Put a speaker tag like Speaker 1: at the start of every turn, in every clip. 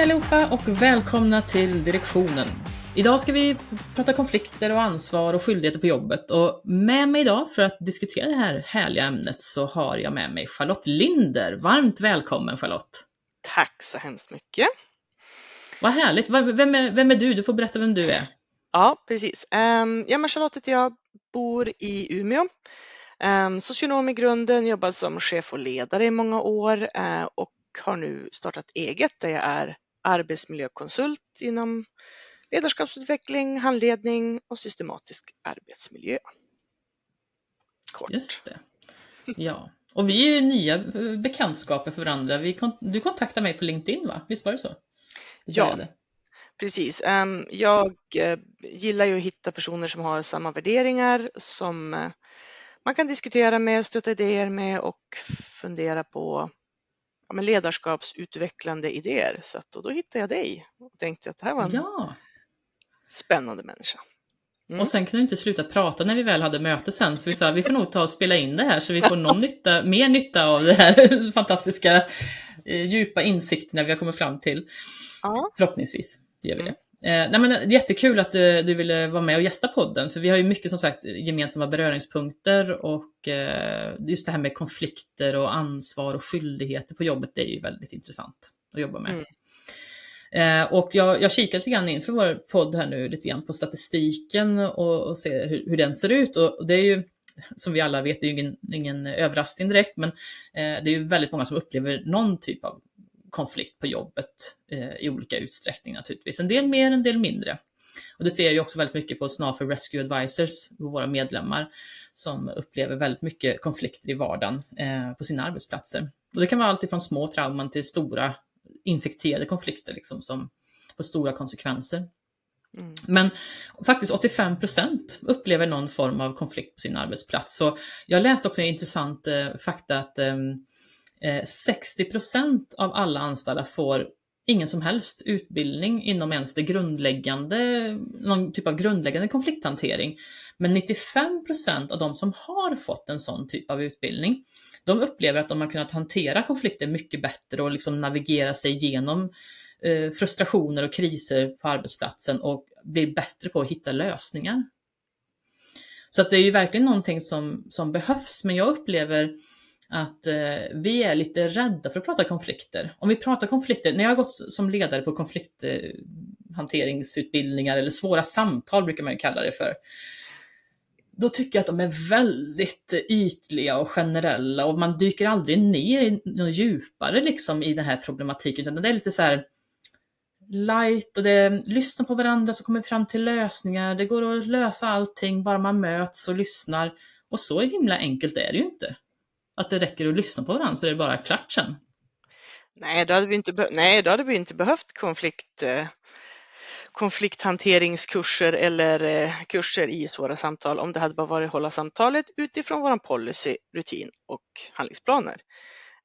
Speaker 1: Hej allihopa och välkomna till Direktionen. Idag ska vi prata konflikter och ansvar och skyldigheter på jobbet och med mig idag för att diskutera det här härliga ämnet så har jag med mig Charlotte Linder. Varmt välkommen Charlotte!
Speaker 2: Tack så hemskt mycket!
Speaker 1: Vad härligt! Vem är, vem är du? Du får berätta vem du är.
Speaker 2: Ja, precis. Um, ja, men Charlotte heter jag, bor i Umeå. Um, socionom i grunden, jobbat som chef och ledare i många år uh, och har nu startat eget där jag är arbetsmiljökonsult inom ledarskapsutveckling, handledning och systematisk arbetsmiljö.
Speaker 1: Kort. Just det. Ja, och vi är ju nya bekantskaper för varandra. Vi, du kontaktade mig på LinkedIn, va? Visst var det så?
Speaker 2: Ja, precis. Ehm, jag eh, gillar ju att hitta personer som har samma värderingar som eh, man kan diskutera med, stötta idéer med och fundera på ja, men ledarskapsutvecklande idéer. Så att, och då hittade jag dig och tänkte att det här var en ja. spännande människa.
Speaker 1: Mm. Och sen kunde vi inte sluta prata när vi väl hade möte sen, så vi sa vi får nog ta och spela in det här så vi får någon nytta, mer nytta av det här fantastiska eh, djupa insikterna vi har kommit fram till. Ja. Förhoppningsvis gör vi det. Mm. Eh, nej, men är jättekul att du, eh, du ville vara med och gästa podden, för vi har ju mycket som sagt gemensamma beröringspunkter och eh, just det här med konflikter och ansvar och skyldigheter på jobbet, det är ju väldigt intressant att jobba med. Mm. Eh, och jag, jag kikar lite grann inför vår podd här nu lite grann på statistiken och, och ser hur, hur, den ser ut. Och, och, det är ju, som vi alla vet, det är ju ingen, ingen överraskning direkt, men eh, det är ju väldigt många som upplever någon typ av konflikt på jobbet eh, i olika utsträckning naturligtvis. En del mer, en del mindre. Och det ser jag ju också väldigt mycket på Snafer Rescue Advisors, våra medlemmar, som upplever väldigt mycket konflikter i vardagen eh, på sina arbetsplatser. Och det kan vara allt ifrån små trauman till stora infekterade konflikter liksom, som får stora konsekvenser. Mm. Men faktiskt 85% upplever någon form av konflikt på sin arbetsplats. Så jag läste också en intressant eh, fakta att ehm, eh, 60% av alla anställda får ingen som helst utbildning inom ens det grundläggande, någon typ av grundläggande konflikthantering. Men 95% av de som har fått en sån typ av utbildning de upplever att de har kunnat hantera konflikter mycket bättre och liksom navigera sig igenom eh, frustrationer och kriser på arbetsplatsen och blir bättre på att hitta lösningar. Så att det är ju verkligen någonting som, som behövs, men jag upplever att eh, vi är lite rädda för att prata konflikter. Om vi pratar konflikter, när jag har gått som ledare på konflikthanteringsutbildningar eller svåra samtal brukar man ju kalla det för, då tycker jag att de är väldigt ytliga och generella och man dyker aldrig ner i något djupare liksom i den här problematiken, utan det är lite så här light och det lyssna på varandra så kommer vi fram till lösningar. Det går att lösa allting bara man möts och lyssnar. Och så himla enkelt är det ju inte. Att det räcker att lyssna på varandra så är det bara klart sen.
Speaker 2: Nej, då hade vi inte, nej, då hade vi inte behövt konflikt eh, konflikthanteringskurser eller eh, kurser i svåra samtal om det hade bara varit att hålla samtalet utifrån vår policy, rutin och handlingsplaner.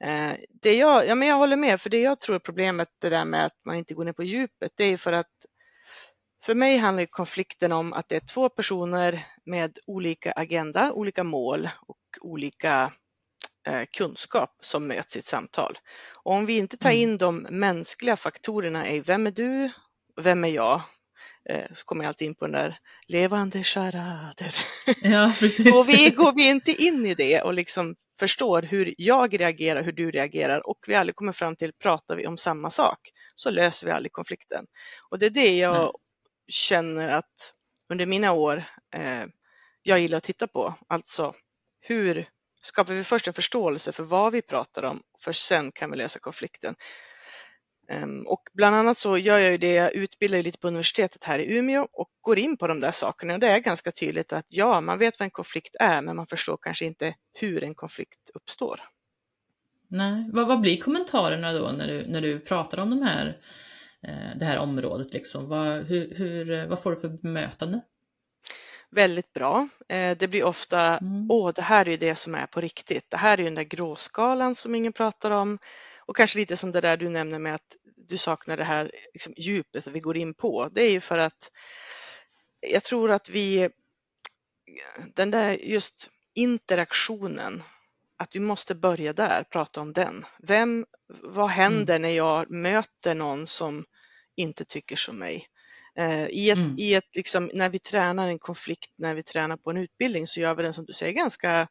Speaker 2: Eh, det jag, ja, men jag håller med, för det jag tror är problemet, det där med att man inte går ner på djupet, det är för att för mig handlar konflikten om att det är två personer med olika agenda, olika mål och olika kunskap som möts i ett samtal. Och om vi inte tar mm. in de mänskliga faktorerna i vem är du, vem är jag? Eh, så kommer jag alltid in på den där levande charader.
Speaker 1: Ja, precis.
Speaker 2: och vi går vi inte in i det och liksom förstår hur jag reagerar, hur du reagerar och vi aldrig kommer fram till, pratar vi om samma sak så löser vi aldrig konflikten. Och det är det jag Nej. känner att under mina år eh, jag gillar att titta på, alltså hur skapar vi först en förståelse för vad vi pratar om, för sen kan vi lösa konflikten. Ehm, och bland annat så gör jag ju det, jag utbildar lite på universitetet här i Umeå och går in på de där sakerna. Och det är ganska tydligt att ja, man vet vad en konflikt är, men man förstår kanske inte hur en konflikt uppstår.
Speaker 1: Nej, vad, vad blir kommentarerna då när du, när du pratar om de här, eh, det här området? Liksom? Vad, hur, hur, vad får du för bemötande?
Speaker 2: Väldigt bra. Eh, det blir ofta, mm. åh, det här är ju det som är på riktigt. Det här är ju den där gråskalan som ingen pratar om. Och kanske lite som det där du nämner med att du saknar det här liksom, djupet vi går in på. Det är ju för att jag tror att vi, den där just interaktionen att vi måste börja där, prata om den. Vem, vad händer mm. när jag möter någon som inte tycker som mig? Eh, I ett, mm. i ett liksom, när vi tränar en konflikt, när vi tränar på en utbildning så gör vi den som du säger ganska,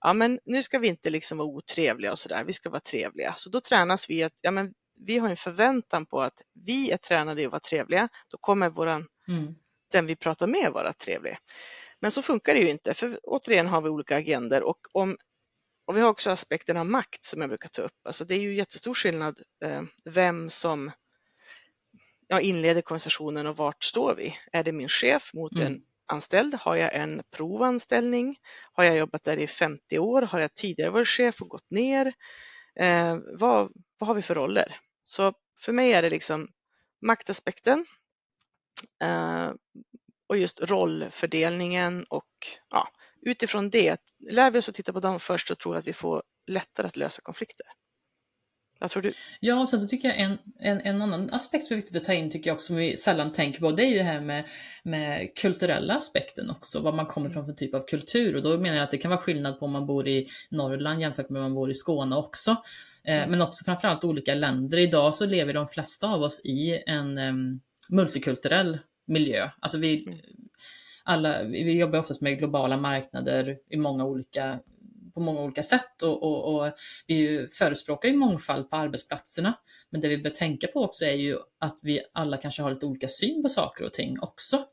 Speaker 2: ja men nu ska vi inte liksom vara otrevliga och sådär, vi ska vara trevliga. Så då tränas vi att, ja men vi har en förväntan på att vi är tränade i att vara trevliga, då kommer våran, mm. den vi pratar med vara trevlig. Men så funkar det ju inte, för återigen har vi olika agender och om och vi har också aspekten av makt som jag brukar ta upp. Alltså det är ju jättestor skillnad eh, vem som ja, inleder konversationen och vart står vi? Är det min chef mot mm. en anställd? Har jag en provanställning? Har jag jobbat där i 50 år? Har jag tidigare varit chef och gått ner? Eh, vad, vad har vi för roller? Så för mig är det liksom maktaspekten eh, och just rollfördelningen och ja, utifrån det, lär vi oss att titta på dem först så tror jag att vi får lättare att lösa konflikter. Vad tror du?
Speaker 1: Ja, och sen så tycker jag en, en, en annan aspekt som är viktigt att ta in, tycker jag också, som vi sällan tänker på, det är ju det här med, med kulturella aspekten också, vad man kommer från för typ av kultur. Och då menar jag att det kan vara skillnad på om man bor i Norrland jämfört med om man bor i Skåne också. Eh, mm. Men också framförallt olika länder. Idag så lever de flesta av oss i en um, multikulturell miljö. Alltså vi, mm. alla, vi jobbar oftast med globala marknader i många olika på många olika sätt och, och, och vi förespråkar ju mångfald på arbetsplatserna. Men det vi bör tänka på också är ju att vi alla kanske har lite olika syn på saker och ting också.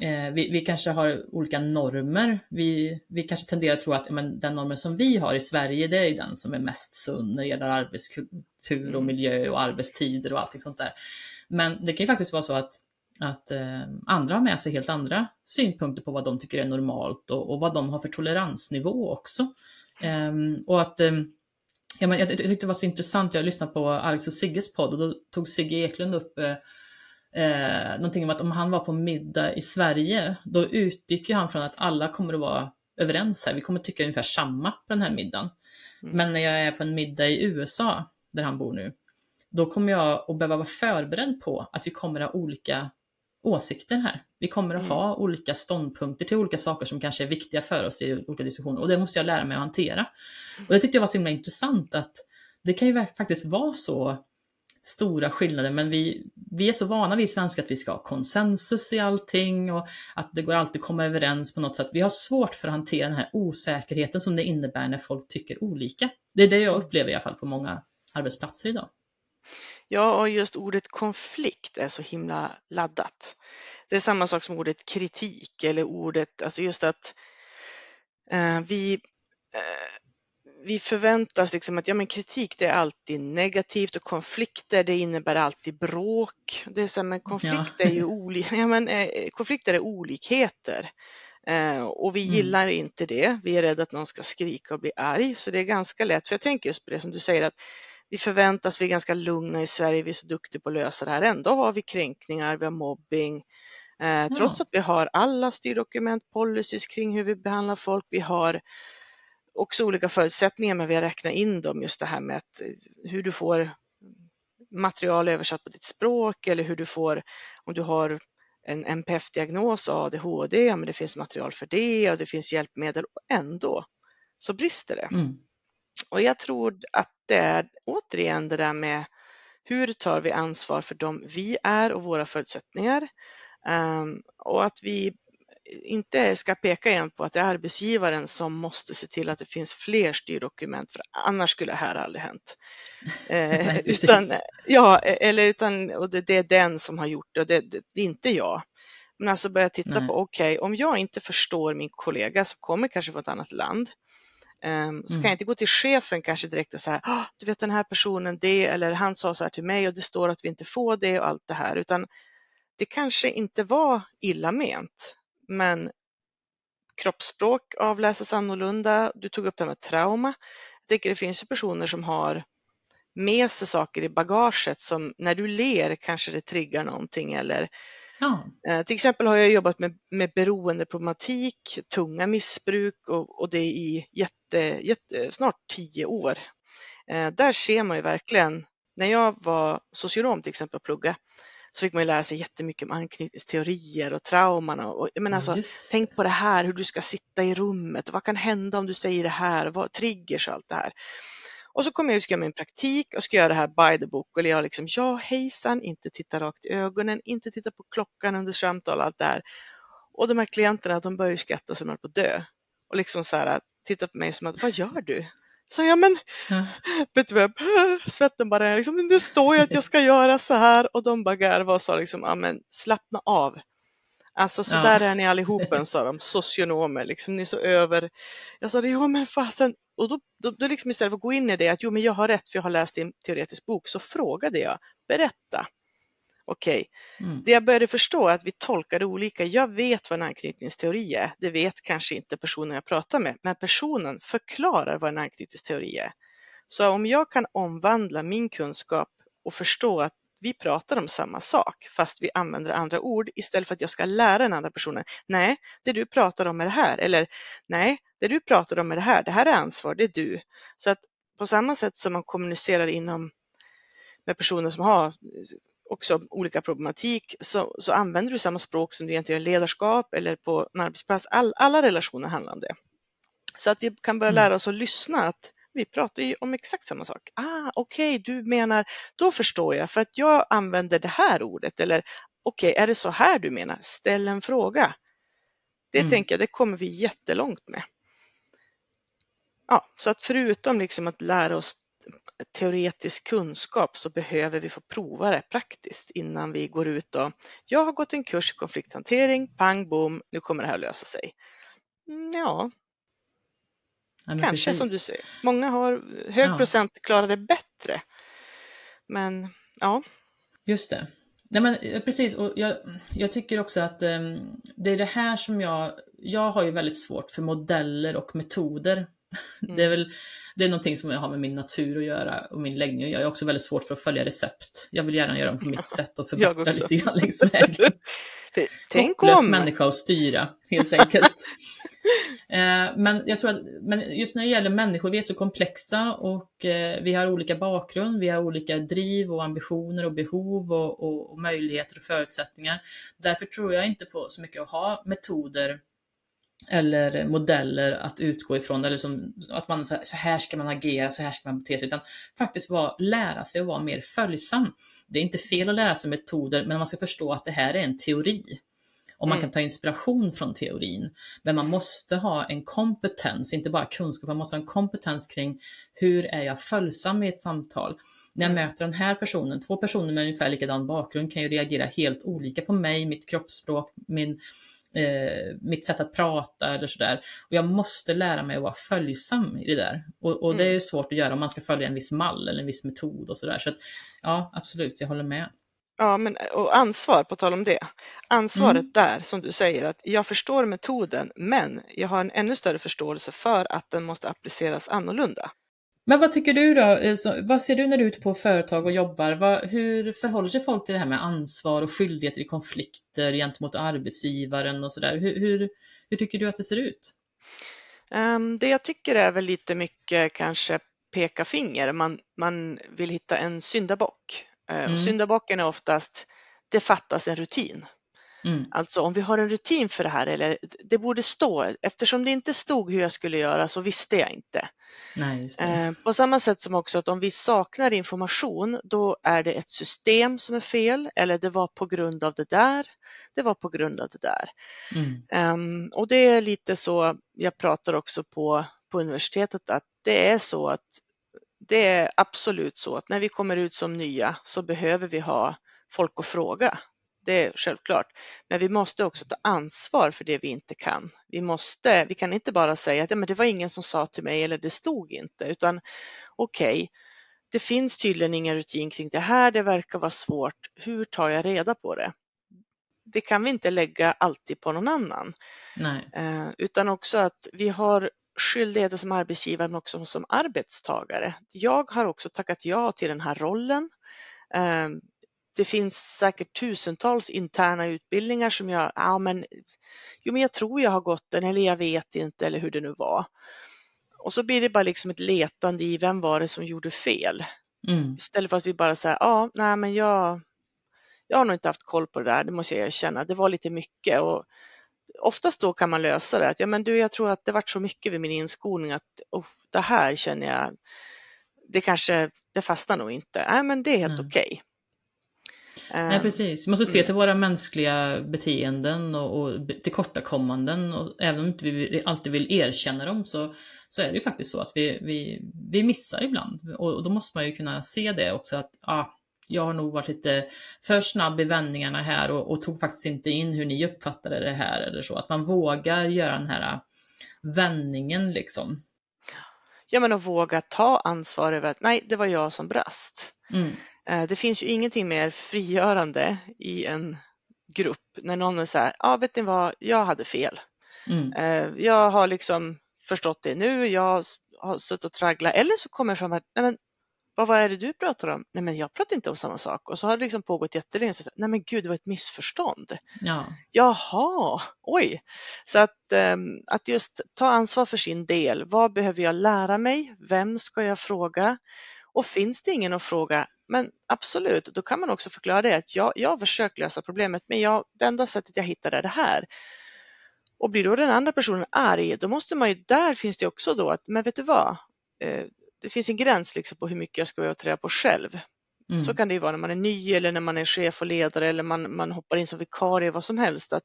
Speaker 1: Eh, vi, vi, kanske har olika normer. Vi, vi kanske tenderar att tro att men, den normen som vi har i Sverige, det är den som är mest sund när det gäller arbetskultur och mm. miljö och arbetstider och allting sånt där. Men det kan ju faktiskt vara så att att eh, andra har med sig helt andra synpunkter på vad de tycker är normalt och, och vad de har för toleransnivå också. Eh, och att eh, ja, men jag, tyckte det var så intressant, jag lyssnade på Alex och Sigges podd och då tog Sigge Eklund upp eh, eh, någonting om att om han var på middag i Sverige, då utgick han från att alla kommer att vara överens här, vi kommer tycka ungefär samma på den här middagen. Mm. Men när jag är på en middag i USA, där han bor nu, då kommer jag att behöva vara förberedd på att vi kommer att ha olika åsikter här. Vi kommer att mm. ha olika ståndpunkter till olika saker som kanske är viktiga för oss i olika diskussioner och det måste jag lära mig att hantera. Och det tyckte jag var så himla intressant att det kan ju faktiskt vara så stora skillnader, men vi, vi är så vana vi svenskar att vi ska ha konsensus i allting och att det går alltid att komma överens på något sätt. Vi har svårt för att hantera den här osäkerheten som det innebär när folk tycker olika. Det är det jag upplever i alla fall på många arbetsplatser idag.
Speaker 2: Ja, och just ordet konflikt är så himla laddat. Det är samma sak som ordet kritik eller ordet, alltså just att eh, vi, eh, vi förväntas liksom att ja, men kritik det är alltid negativt och konflikter det innebär alltid bråk. Det är så, men konflikter ja. är ju oli ja, men, eh, konflikter är olikheter. Eh, och vi mm. gillar inte det. Vi är rädda att någon ska skrika och bli arg. Så det är ganska lätt, för jag tänker just på det som du säger att vi förväntas, vi är ganska lugna i Sverige, vi är så duktiga på att lösa det här. Ändå har vi kränkningar, vi har mobbing. Eh, trots ja. att vi har alla styrdokument, policies kring hur vi behandlar folk. Vi har också olika förutsättningar, men vi har räknat in dem, just det här med att, eh, hur du får material översatt på ditt språk eller hur du får, om du har en NPF-diagnos, ADHD, ja, men det finns material för det och det finns hjälpmedel och ändå så brister det. Mm. Och jag tror att det är återigen det där med hur tar vi ansvar för dem vi är och våra förutsättningar? Um, och att vi inte ska peka igen på att det är arbetsgivaren som måste se till att det finns fler styrdokument, för annars skulle det här aldrig hänt. Eh, utan, ja, eller utan, och det, det, är den som har gjort det, och det, det, det är inte jag. Men alltså börja titta Nej. på, okej, okay, om jag inte förstår min kollega som kommer kanske från ett annat land, Um, så mm. kan jag inte gå till chefen kanske direkt och säga, oh, du vet den här personen det, eller han sa så här till mig och det står att vi inte får det och allt det här, utan det kanske inte var illa ment, men kroppsspråk avläses annorlunda. Du tog upp det med trauma. Jag tänker det finns ju personer som har med sig saker i bagaget som när du ler kanske det triggar någonting eller Ja. Eh, till exempel har jag jobbat med, med beroendeproblematik, tunga missbruk och, och det i jätte, jätte, snart tio år. Eh, där ser man ju verkligen, när jag var socionom till exempel och plugga, så fick man ju lära sig jättemycket om anknytningsteorier och trauman. Och, men alltså,
Speaker 1: Just
Speaker 2: tänk på det här, hur du ska sitta i rummet och vad kan hända om du säger det här, vad triggers och allt det här. Och så kommer jag och ska göra min praktik och ska göra det här by the book och jag liksom, ja hejsan, inte titta rakt i ögonen, inte titta på klockan under samtal och allt det här. Och de här klienterna, de börjar ju skratta som de på att dö. Och liksom så här, titta på mig som att, vad gör du? Så jag, men
Speaker 1: Ja.
Speaker 2: vet du vad, svetten bara, liksom, men det står ju att jag ska göra så här och de bara garvade och sa liksom, ja men slappna av. Alltså så
Speaker 1: Ja.
Speaker 2: där är ni allihopen, sa de, socionomer, liksom, ni är så över. Jag sa, jo men fasen, och då, då, då liksom istället för att gå in i det, att jo men jag har rätt för jag har läst en teoretisk bok, så frågade jag, berätta. Okej,
Speaker 1: Mm.
Speaker 2: det jag började förstå är att vi tolkar det olika. Jag vet vad en anknytningsteori är. Det vet kanske inte personen jag pratar med, men personen förklarar vad en anknytningsteori är. Så om jag kan omvandla min kunskap och förstå att vi pratar om samma sak fast vi använder andra ord istället för att jag ska lära den andra personen. Nej, det du pratar om är det här. Eller nej, det du pratar om är det här. Det här är ansvar, det är du. Så att på samma sätt som man kommunicerar inom med personer som har också olika problematik så, så använder du samma språk som du egentligen gör ledarskap eller på en arbetsplats. All, alla relationer handlar om det. Så att vi kan börja
Speaker 1: Mm.
Speaker 2: lära oss att lyssna. Att vi pratar ju om exakt samma sak. Ah, okej, du menar, då förstår jag för att jag använder det här ordet. Eller okej, är det så här du menar? Ställ en fråga. Det
Speaker 1: Mm.
Speaker 2: tänker jag, det kommer vi jättelångt med. Ja, så att förutom liksom att lära oss teoretisk kunskap så behöver vi få prova det praktiskt innan vi går ut och jag har gått en kurs i konflikthantering, pang bom, nu kommer det här att lösa sig. Mm, Ja,
Speaker 1: Ja,
Speaker 2: kanske
Speaker 1: precis.
Speaker 2: som du säger. Många har hög
Speaker 1: Ja.
Speaker 2: procent klarar det bättre. Men ja,
Speaker 1: Just det. Nej, men, eh, precis, och jag, jag tycker också att ehm, det är det här som jag... Jag har ju väldigt svårt för modeller och metoder.
Speaker 2: Mm.
Speaker 1: Det är väl det är någonting som jag har med min natur att göra och min läggning att göra. Jag har också väldigt svårt för att följa recept. Jag vill gärna göra dem på mitt sätt och förbättra lite grann längs vägen.
Speaker 2: för, tänk
Speaker 1: Hopplös
Speaker 2: om!
Speaker 1: människa att styra, helt enkelt. Eh, men jag tror att men just när det gäller människor, vi är så komplexa och eh, vi har olika bakgrund, vi har olika driv och ambitioner och behov och, och, och möjligheter och förutsättningar. Därför tror jag inte på så mycket att ha metoder eller modeller att utgå ifrån, eller som, att man så här- ska man agera, så här ska man bete sig, utan faktiskt var, lära sig att vara mer följsam. Det är inte fel att lära sig metoder, men man ska förstå att det här är en teori. Och man
Speaker 2: Mm.
Speaker 1: kan ta inspiration från teorin. Men man måste ha en kompetens, inte bara kunskap, man måste ha en kompetens kring hur är jag följsam i ett samtal. När jag
Speaker 2: Mm.
Speaker 1: möter den här personen, två personer med ungefär likadan bakgrund kan ju reagera helt olika på mig, mitt kroppsspråk, min, eh, mitt sätt att prata eller sådär. Och jag måste lära mig att vara följsam i det där. Och, och det är
Speaker 2: Mm.
Speaker 1: ju svårt att göra om man ska följa en viss mall eller en viss metod och sådär. Så att, ja, absolut, jag håller med.
Speaker 2: Ja, men och ansvar, på tal om det. Ansvaret
Speaker 1: Mm.
Speaker 2: där, som du säger, att jag förstår metoden, men jag har en ännu större förståelse för att den måste appliceras annorlunda.
Speaker 1: Men vad tycker du då? Eh, Vad ser du när du är ute på företag och jobbar? Hur förhåller sig folk till det här med ansvar och skyldigheter i konflikter gentemot arbetsgivaren och sådär? Hur, hur, hur tycker du att det ser ut?
Speaker 2: Ehm, Det jag tycker är väl lite mycket kanske peka finger. Man, man vill hitta en syndabock. Eh,
Speaker 1: Mm.
Speaker 2: Och syndabocken är oftast, det fattas en rutin.
Speaker 1: Mm.
Speaker 2: Alltså om vi har en rutin för det här, eller det borde stå, eftersom det inte stod hur jag skulle göra så visste jag inte.
Speaker 1: Nej.
Speaker 2: Eh, På samma sätt som också att om vi saknar information, då är det ett system som är fel, eller det var på grund av det där, det var på grund av det där.
Speaker 1: Mm.
Speaker 2: Ehm, och det är lite så, jag pratar också på, på universitetet, att det är så att det är absolut så att när vi kommer ut som nya så behöver vi ha folk att fråga. Det är självklart. Men vi måste också ta ansvar för det vi inte kan. Vi, måste, vi kan inte bara säga att ja, men det var ingen som sa till mig eller det stod inte, utan okej, det finns tydligen ingen rutin kring det här, det verkar vara svårt. Hur tar jag reda på det? Det kan vi inte lägga alltid på någon annan.
Speaker 1: Nej.
Speaker 2: Eh, utan också att vi har skyldigheter som arbetsgivare men också som arbetstagare. Jag har också tackat ja till den här rollen. Eh, det finns säkert tusentals interna utbildningar som jag, ja men, jo men jag tror jag har gått den eller jag vet inte eller hur det nu var. Och så blir det bara liksom ett letande i vem var det som gjorde fel?
Speaker 1: Mm.
Speaker 2: Istället för att vi bara säger, ja, nej men jag, jag har nog inte haft koll på det där, det måste jag erkänna. Det var lite mycket och oftast då kan man lösa det. Att, ja, men du, jag tror att det varit så mycket vid min inskolning att oh, det här känner jag, det kanske, det fastnar nog inte. Nej, men det är helt okej. Okay.
Speaker 1: Nej, ehm, precis. Vi måste se mm. till våra mänskliga beteenden och, och tillkortakommanden. Och även om inte vi alltid vill erkänna dem så, så är det ju faktiskt så att vi, vi, vi missar ibland. Och, och då måste man ju kunna se det också att ah, jag har nog varit lite för snabb i vändningarna här och, och, tog faktiskt inte in hur ni uppfattade det här eller så. Att man vågar göra den här vändningen liksom.
Speaker 2: Ja, men att våga ta ansvar över att nej, det var jag som brast. Mm. Eh, det finns ju ingenting mer frigörande i en grupp när någon säger, ja vet ni vad, jag hade fel. Mm. Eh, jag har liksom förstått det nu, jag har suttit och tragglat eller så kommer det fram att, nej men vad, vad är det du pratar om? Nej men jag pratar inte om samma sak. Och så har det liksom pågått jättelänge. Så, nej men gud, det var ett missförstånd. Ja. Jaha, oj. Så att, um, att just ta ansvar för sin del. Vad behöver jag lära mig? Vem ska jag fråga? Och finns det ingen att fråga, men absolut, då kan man också förklara det att jag, jag har försökt lösa problemet, men jag, det enda sättet jag hittar är det här. Och blir då den andra personen arg, då måste man ju, där finns det också då att, men vet du vad, eh, det finns en gräns liksom på hur mycket jag ska behöva träda på själv. Mm. Så kan det ju vara när man är ny eller när man är chef och ledare eller man, man hoppar in som vikarie, vad som helst. Att,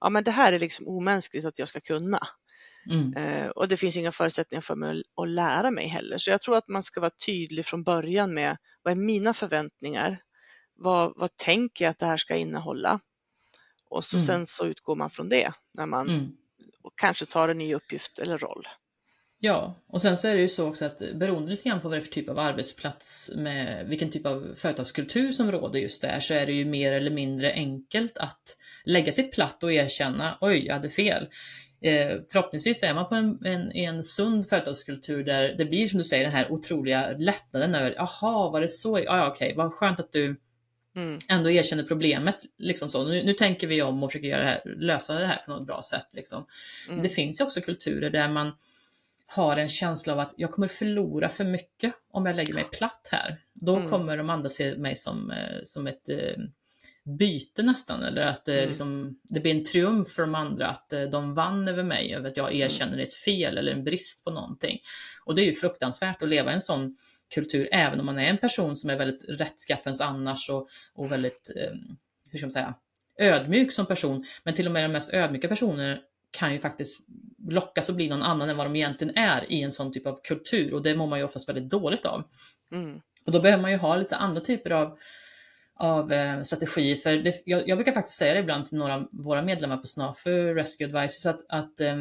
Speaker 2: ja, men det här är liksom omänskligt att jag ska kunna. Mm. Eh, och det finns inga förutsättningar för mig att lära mig heller. Så jag tror att man ska vara tydlig från början med vad är mina förväntningar? Vad, vad tänker jag att det här ska innehålla? Och så mm. sen så utgår man från det när man mm. kanske tar en ny uppgift eller roll.
Speaker 1: Ja, och sen så är det ju så också att beroende lite grann på vad det är för typ av arbetsplats med vilken typ av företagskultur som råder just där så är det ju mer eller mindre enkelt att lägga sig platt och erkänna oj, jag hade fel. Eh, förhoppningsvis är man på en, en, en sund företagskultur där det blir som du säger den här otroliga lättnaden över, jaha, var det så? Ja, ja okej, vad skönt att du mm. ändå erkänner problemet. Liksom så. Nu, nu, tänker vi om och försöker göra det här, lösa det här på något bra sätt. Liksom. Mm. Det finns ju också kulturer där man har en känsla av att jag kommer förlora för mycket om jag lägger mig platt här. Då mm. kommer de andra se mig som, eh, som ett eh, byte nästan, eller att mm. liksom, det blir en triumf för de andra, att eh, de vann över mig, över att jag mm. erkänner ett fel eller en brist på någonting. Och det är ju fruktansvärt att leva i en sån kultur, även om man är en person som är väldigt rättskaffens annars och, och väldigt, eh, hur ska man säga, ödmjuk som person. Men till och med de mest ödmjuka personer kan ju faktiskt lockas att bli någon annan än vad de egentligen är i en sån typ av kultur och det mår man ju oftast väldigt dåligt av. Mm. Och då behöver man ju ha lite andra typer av av eh, strategi. För det, jag, jag, brukar faktiskt säga det ibland till några av våra medlemmar på SNAFU, Rescue Advisors, att, att eh,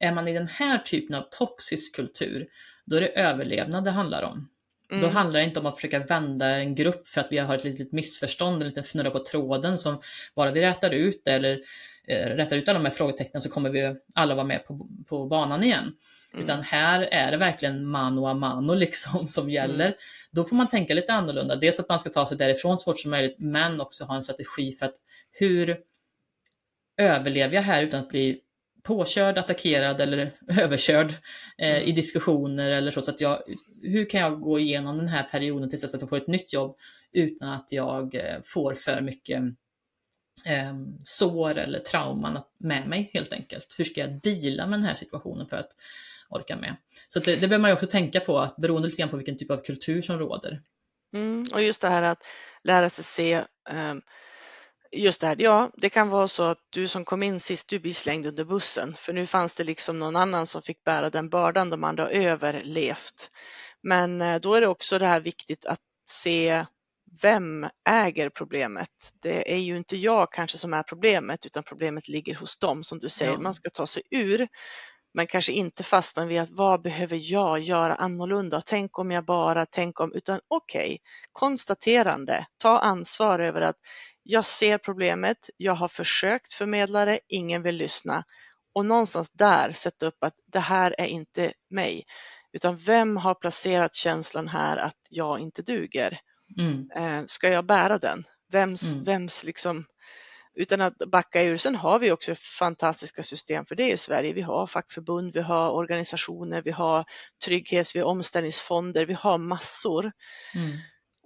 Speaker 1: är man i den här typen av toxisk kultur, då är det överlevnad det handlar om. Mm. Då handlar det inte om att försöka vända en grupp för att vi har ett litet missförstånd, en liten fnurra på tråden som bara vi rätar ut eller eh, rätar ut alla de här frågetecknen så kommer vi alla vara med på, på banan igen. Mm. Utan här är det verkligen mano a mano liksom som gäller. Mm. Då får man tänka lite annorlunda. Dels att man ska ta sig därifrån så fort som möjligt, men också ha en strategi för att hur överlever jag här utan att bli påkörd, attackerad eller överkörd eh, mm. i diskussioner eller så. så att jag, hur kan jag gå igenom den här perioden tills att jag får ett nytt jobb utan att jag eh, får för mycket eh, sår eller trauman med mig helt enkelt. Hur ska jag deala med den här situationen för att orka med. Så det, det behöver man ju också tänka på, att beroende lite grann på vilken typ av kultur som råder.
Speaker 2: Mm, och just det här att lära sig se um, Just det här, ja, det kan vara så att du som kom in sist, du blir slängd under bussen, för nu fanns det liksom någon annan som fick bära den bördan de andra har överlevt. Men eh, då är det också det här viktigt att se vem äger problemet? Det är ju inte jag kanske som är problemet, utan problemet ligger hos dem som du säger, ja. man ska ta sig ur men kanske inte fastna vid att vad behöver jag göra annorlunda? Tänk om jag bara, tänk om, utan okej, okay, konstaterande, ta ansvar över att jag ser problemet, jag har försökt förmedla det, ingen vill lyssna och någonstans där sätta upp att det här är inte mig, utan vem har placerat känslan här att jag inte duger? Mm. Eh, ska jag bära den? Vems, mm. vems liksom utan att backa ur. Sen har vi också fantastiska system för det i Sverige. Vi har fackförbund, vi har organisationer, vi har trygghets, vi har omställningsfonder, vi har massor. Mm.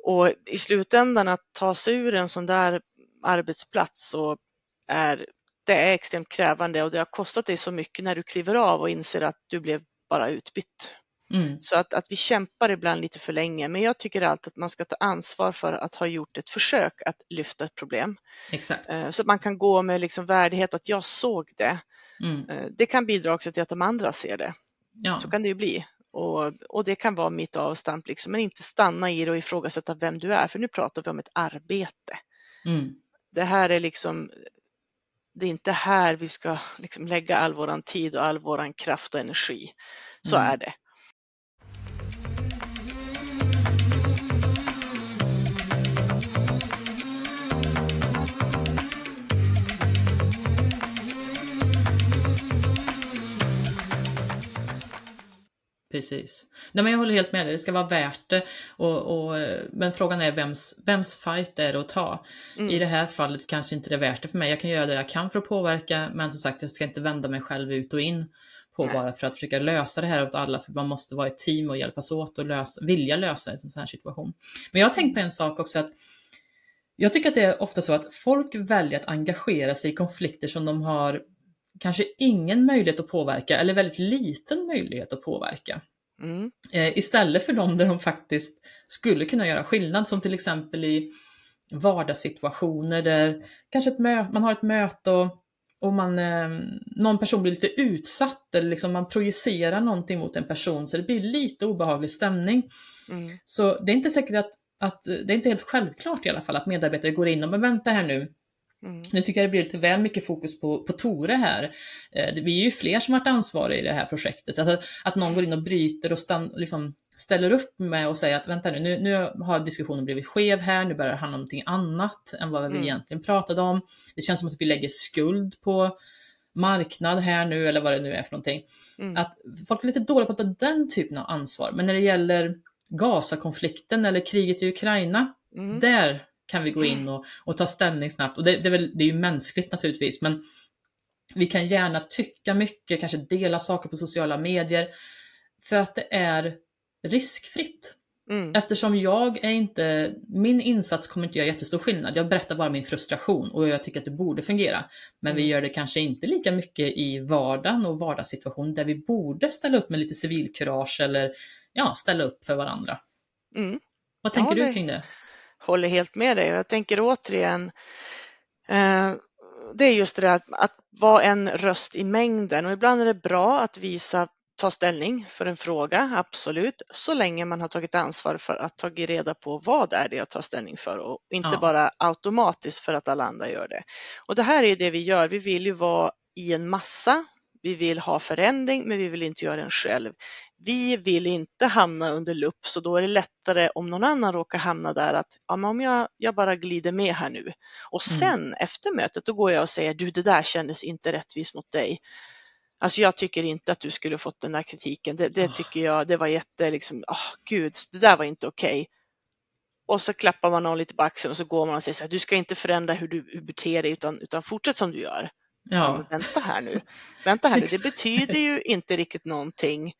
Speaker 2: Och i slutändan att ta sig ur en sån där arbetsplats så är det är extremt krävande och det har kostat dig så mycket när du kliver av och inser att du blev bara utbytt. Mm. Så att, att vi kämpar ibland lite för länge, men jag tycker alltid att man ska ta ansvar för att ha gjort ett försök att lyfta ett problem.
Speaker 1: Exakt.
Speaker 2: Eh, så att man kan gå med liksom värdighet att jag såg det. Mm. Eh, det kan bidra också till att de andra ser det. Ja. Så kan det ju bli. Och, och det kan vara mitt avstamp, liksom, men inte stanna i det och ifrågasätta vem du är, för nu pratar vi om ett arbete. Mm. Det här är liksom, det är inte här vi ska liksom lägga all våran tid och all våran kraft och energi. Så mm. är det.
Speaker 1: Precis. Nej, men jag håller helt med dig, det ska vara värt det. Och, och, men frågan är vems, vems fight är det att ta? Mm. I det här fallet kanske inte det är värt det för mig. Jag kan göra det jag kan för att påverka, men som sagt, jag ska inte vända mig själv ut och in på Nej. bara för att försöka lösa det här åt alla, för man måste vara ett team och hjälpas åt och lösa, vilja lösa en sån här situation. Men jag har tänkt på en sak också, att jag tycker att det är ofta så att folk väljer att engagera sig i konflikter som de har kanske ingen möjlighet att påverka eller väldigt liten möjlighet att påverka. Mm. Eh, istället för de där de faktiskt skulle kunna göra skillnad, som till exempel i vardagssituationer där kanske ett man har ett möte och, och man, eh, någon person blir lite utsatt eller liksom man projicerar någonting mot en person så det blir lite obehaglig stämning. Mm. Så det är inte säkert att, att, det är inte helt självklart i alla fall att medarbetare går in och men vänta här nu, Mm. Nu tycker jag det blir lite väl mycket fokus på, på Tore här. Eh, vi är ju fler som varit ansvariga i det här projektet. Alltså, att någon går in och bryter och stann, liksom, ställer upp med och säger att vänta nu, nu, nu har diskussionen blivit skev här, nu börjar det handla om någonting annat än vad vi mm. egentligen pratade om. Det känns som att vi lägger skuld på marknad här nu eller vad det nu är för någonting. Mm. Att folk är lite dåliga på att ta den typen av ansvar. Men när det gäller Gaza-konflikten eller kriget i Ukraina, mm. där kan vi gå in och, och ta ställning snabbt. Och det, det, är väl, det är ju mänskligt naturligtvis, men vi kan gärna tycka mycket, kanske dela saker på sociala medier, för att det är riskfritt. Mm. Eftersom jag är inte, min insats kommer inte göra jättestor skillnad. Jag berättar bara min frustration och jag tycker att det borde fungera. Men mm. vi gör det kanske inte lika mycket i vardagen och vardagssituation där vi borde ställa upp med lite civilkurage eller ja, ställa upp för varandra. Mm. Vad tänker ja, du kring det?
Speaker 2: Håller helt med dig. Jag tänker återigen, eh, det är just det där att, att vara en röst i mängden och ibland är det bra att visa ta ställning för en fråga, absolut, så länge man har tagit ansvar för att ta reda på vad är det jag tar ställning för och inte ja. bara automatiskt för att alla andra gör det. Och det här är det vi gör, vi vill ju vara i en massa, vi vill ha förändring men vi vill inte göra den själv vi vill inte hamna under lupp så då är det lättare om någon annan råkar hamna där att ja, men om jag, jag bara glider med här nu och mm. sen mm. efter mötet då går jag och säger du det där kändes inte rättvist mot dig. Alltså jag tycker inte att du skulle fått den där kritiken. Det, det tycker jag, det var jätte liksom, oh, gud, det där var inte okej. Okay. Och så klappar man någon lite på axeln och så går man och säger så här, du ska inte förändra hur du beter dig utan, utan fortsätt som du gör. Ja. ja vänta här nu, vänta här nu, det betyder ju inte riktigt någonting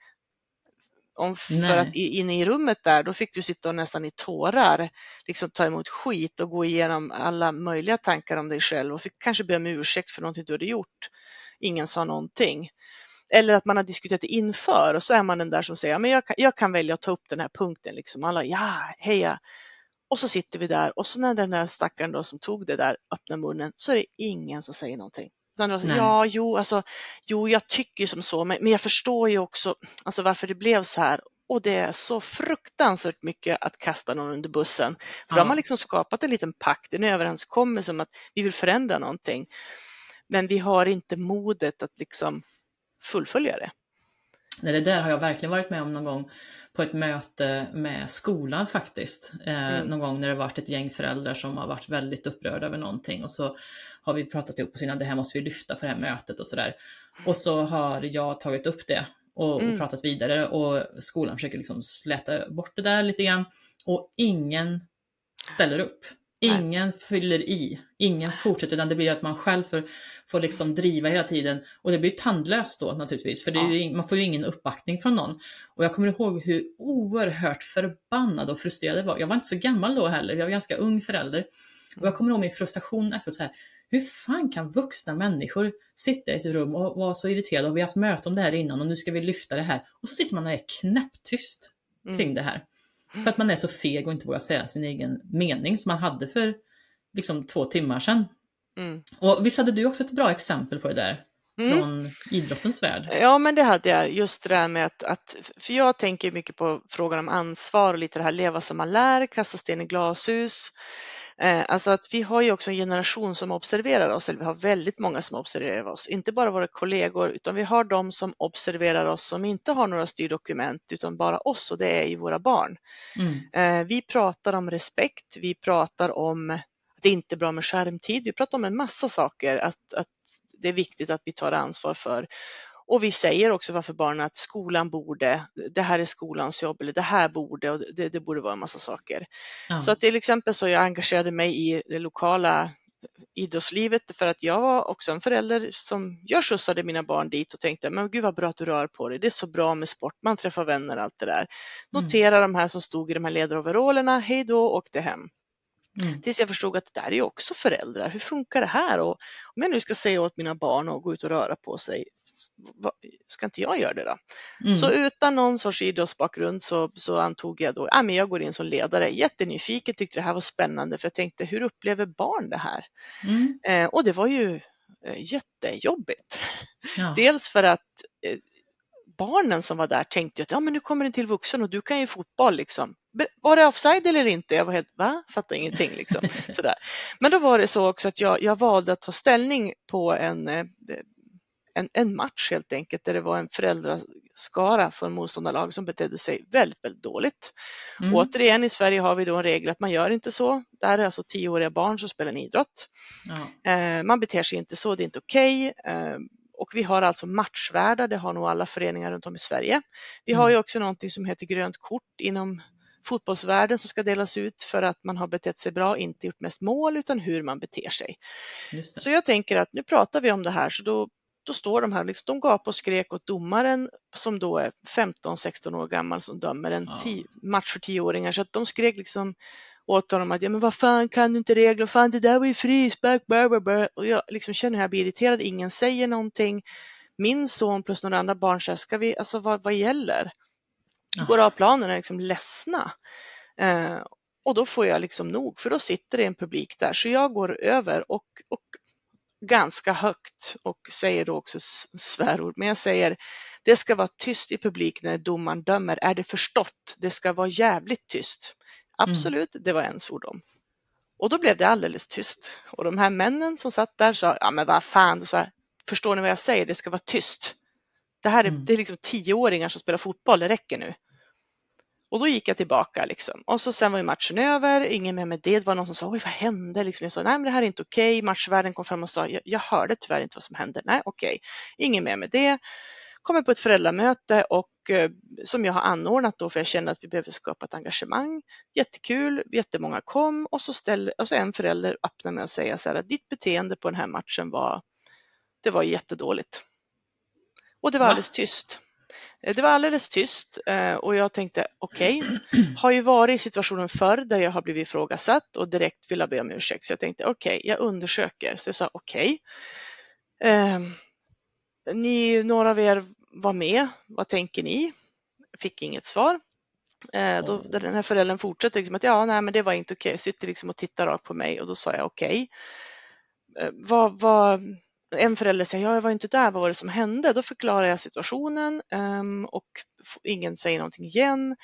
Speaker 2: om, för att inne i rummet där, då fick du sitta och nästan i tårar, liksom ta emot skit och gå igenom alla möjliga tankar om dig själv och fick kanske be om ursäkt för någonting du hade gjort. Ingen sa någonting. Eller att man har diskuterat det inför och så är man den där som säger, men jag kan, jag kan välja att ta upp den här punkten, liksom. alla ja, heja. Och så sitter vi där och så när den där stackaren då som tog det där öppnar munnen så är det ingen som säger någonting. Ja, jo, alltså, jo, jag tycker som så, men, men jag förstår ju också alltså, varför det blev så här. Och det är så fruktansvärt mycket att kasta någon under bussen. För ja. då har man liksom skapat en liten pakt, en överenskommelse om att vi vill förändra någonting. Men vi har inte modet att liksom fullfölja det.
Speaker 1: Nej, det där har jag verkligen varit med om någon gång på ett möte med skolan faktiskt. Eh, mm. Någon gång när det varit ett gäng föräldrar som har varit väldigt upprörda över någonting och så har vi pratat ihop oss innan, det här måste vi lyfta på det här mötet och sådär. Och så har jag tagit upp det och, mm. och pratat vidare och skolan försöker liksom släta bort det där lite grann och ingen ställer upp. Ingen fyller i, ingen fortsätter, utan det blir att man själv får, får liksom driva hela tiden. Och det blir tandlöst då naturligtvis, för är ju, man får ju ingen uppbackning från någon. Och jag kommer ihåg hur oerhört förbannad och frustrerad jag var. Jag var inte så gammal då heller, jag var ganska ung förälder. Och jag kommer ihåg min frustration efteråt så här, hur fan kan vuxna människor sitta i ett rum och vara så irriterade och vi har haft möte om det här innan och nu ska vi lyfta det här. Och så sitter man och är knäpptyst kring mm. det här. För att man är så feg och inte vågar säga sin egen mening som man hade för liksom två timmar sedan. Mm. Och visst hade du också ett bra exempel på det där? Mm. Från idrottens värld?
Speaker 2: Ja, men det hade jag. Just det där med att, att, för jag tänker mycket på frågan om ansvar och lite det här leva som man lär, kasta sten i glashus. Eh, alltså att vi har ju också en generation som observerar oss, eller vi har väldigt många som observerar oss, inte bara våra kollegor, utan vi har de som observerar oss som inte har några styrdokument, utan bara oss och det är ju våra barn. Mm. Eh, vi pratar om respekt, vi pratar om att det inte är bra med skärmtid, vi pratar om en massa saker, att, att det är viktigt att vi tar ansvar för. Och vi säger också varför barnen att skolan borde, det här är skolans jobb eller det här borde och det, det borde vara en massa saker. Ja. Så att till exempel så jag engagerade mig i det lokala idrottslivet för att jag var också en förälder som jag skjutsade mina barn dit och tänkte men gud vad bra att du rör på dig, det är så bra med sport, man träffar vänner allt det där. Notera mm. de här som stod i de här ledaroverallerna, hej då, åkte hem. Mm. Tills jag förstod att det där är ju också föräldrar. Hur funkar det här? Och om jag nu ska säga åt mina barn att gå ut och röra på sig, ska inte jag göra det då? Mm. Så utan någon sorts idrottsbakgrund så, så antog jag då, ja men jag går in som ledare, jättenyfiken, tyckte det här var spännande för jag tänkte hur upplever barn det här? Mm. Eh, och det var ju eh, jättejobbigt. Ja. Dels för att eh, barnen som var där tänkte att ja, men nu kommer en till vuxen och du kan ju fotboll liksom. Var det offside eller inte? Jag var helt, va? Fattar ingenting liksom. Sådär. Men då var det så också att jag, jag valde att ta ställning på en, eh, en, en match helt enkelt där det var en föräldraskara från motståndarlag som betedde sig väldigt, väldigt dåligt. Mm. återigen i Sverige har vi då en regel att man gör inte så. Det här är alltså tioåriga barn som spelar en idrott. Eh, man beter sig inte så, det är inte okej. Okay. Eh, och vi har alltså matchvärdar, det har nog alla föreningar runt om i Sverige. Vi har ju mm. också någonting som heter grönt kort inom fotbollsvärlden som ska delas ut för att man har betett sig bra, inte gjort mest mål utan hur man beter sig. Så jag tänker att nu pratar vi om det här så då, då står de här, liksom, de gapade och skrek åt domaren som då är 15-16 år gammal som dömer en ja. match för tioåringar så att de skrek liksom åt honom att ja men vad fan kan du inte regler, fan det där var ju frispark, och jag liksom känner hur jag blir irriterad, ingen säger någonting. Min son plus några andra barn säger, ska vi, alltså vad, vad gäller? Går av planen och är liksom ledsna. Eh, och då får jag liksom nog, för då sitter det en publik där, så jag går över och, och ganska högt och säger då också svärord, men jag säger det ska vara tyst i publiken när domaren dömer. Är det förstått? Det ska vara jävligt tyst. Mm. Absolut, mm. det var en svordom. Och då blev det alldeles tyst. Och de här männen som satt där sa, ja men vad fan, så här, förstår ni vad jag säger, det ska vara tyst. Det här är, mm. det är liksom tioåringar som spelar fotboll, det räcker nu. Och då gick jag tillbaka liksom. Och så sen var ju matchen över, ingen mer med det. Det var någon som sa, oj vad hände? Liksom jag sa, nej men det här är inte okej. Okay. Matchvärden kom fram och sa, jag, jag hörde tyvärr inte vad som hände. Nej okej, okay. ingen mer med det kommer på ett föräldramöte och eh, som jag har anordnat då för jag känner att vi behöver skapa ett engagemang. Jättekul, jättemånga kom och så, ställer, och så en förälder öppnar med att säga så här att ditt beteende på den här matchen var, det var jättedåligt. Och det var alldeles tyst. Eh, det var alldeles tyst eh, och jag tänkte okej, okay, har ju varit i situationen förr där jag har blivit ifrågasatt och direkt ville be om ursäkt. Så jag tänkte okej, okay, jag undersöker. Så jag sa okej. Okay. Ehm, ni, några av er var med, vad tänker ni? Fick inget svar. Eh, då, den här föräldern fortsätter liksom att ja, nej, men det var inte okej. Sitter liksom och tittar rakt på mig och då sa jag okej. Eh, vad, vad, en förälder säger ja, jag var inte där, vad var det som hände? Då förklarar jag situationen um, och ingen säger någonting igen.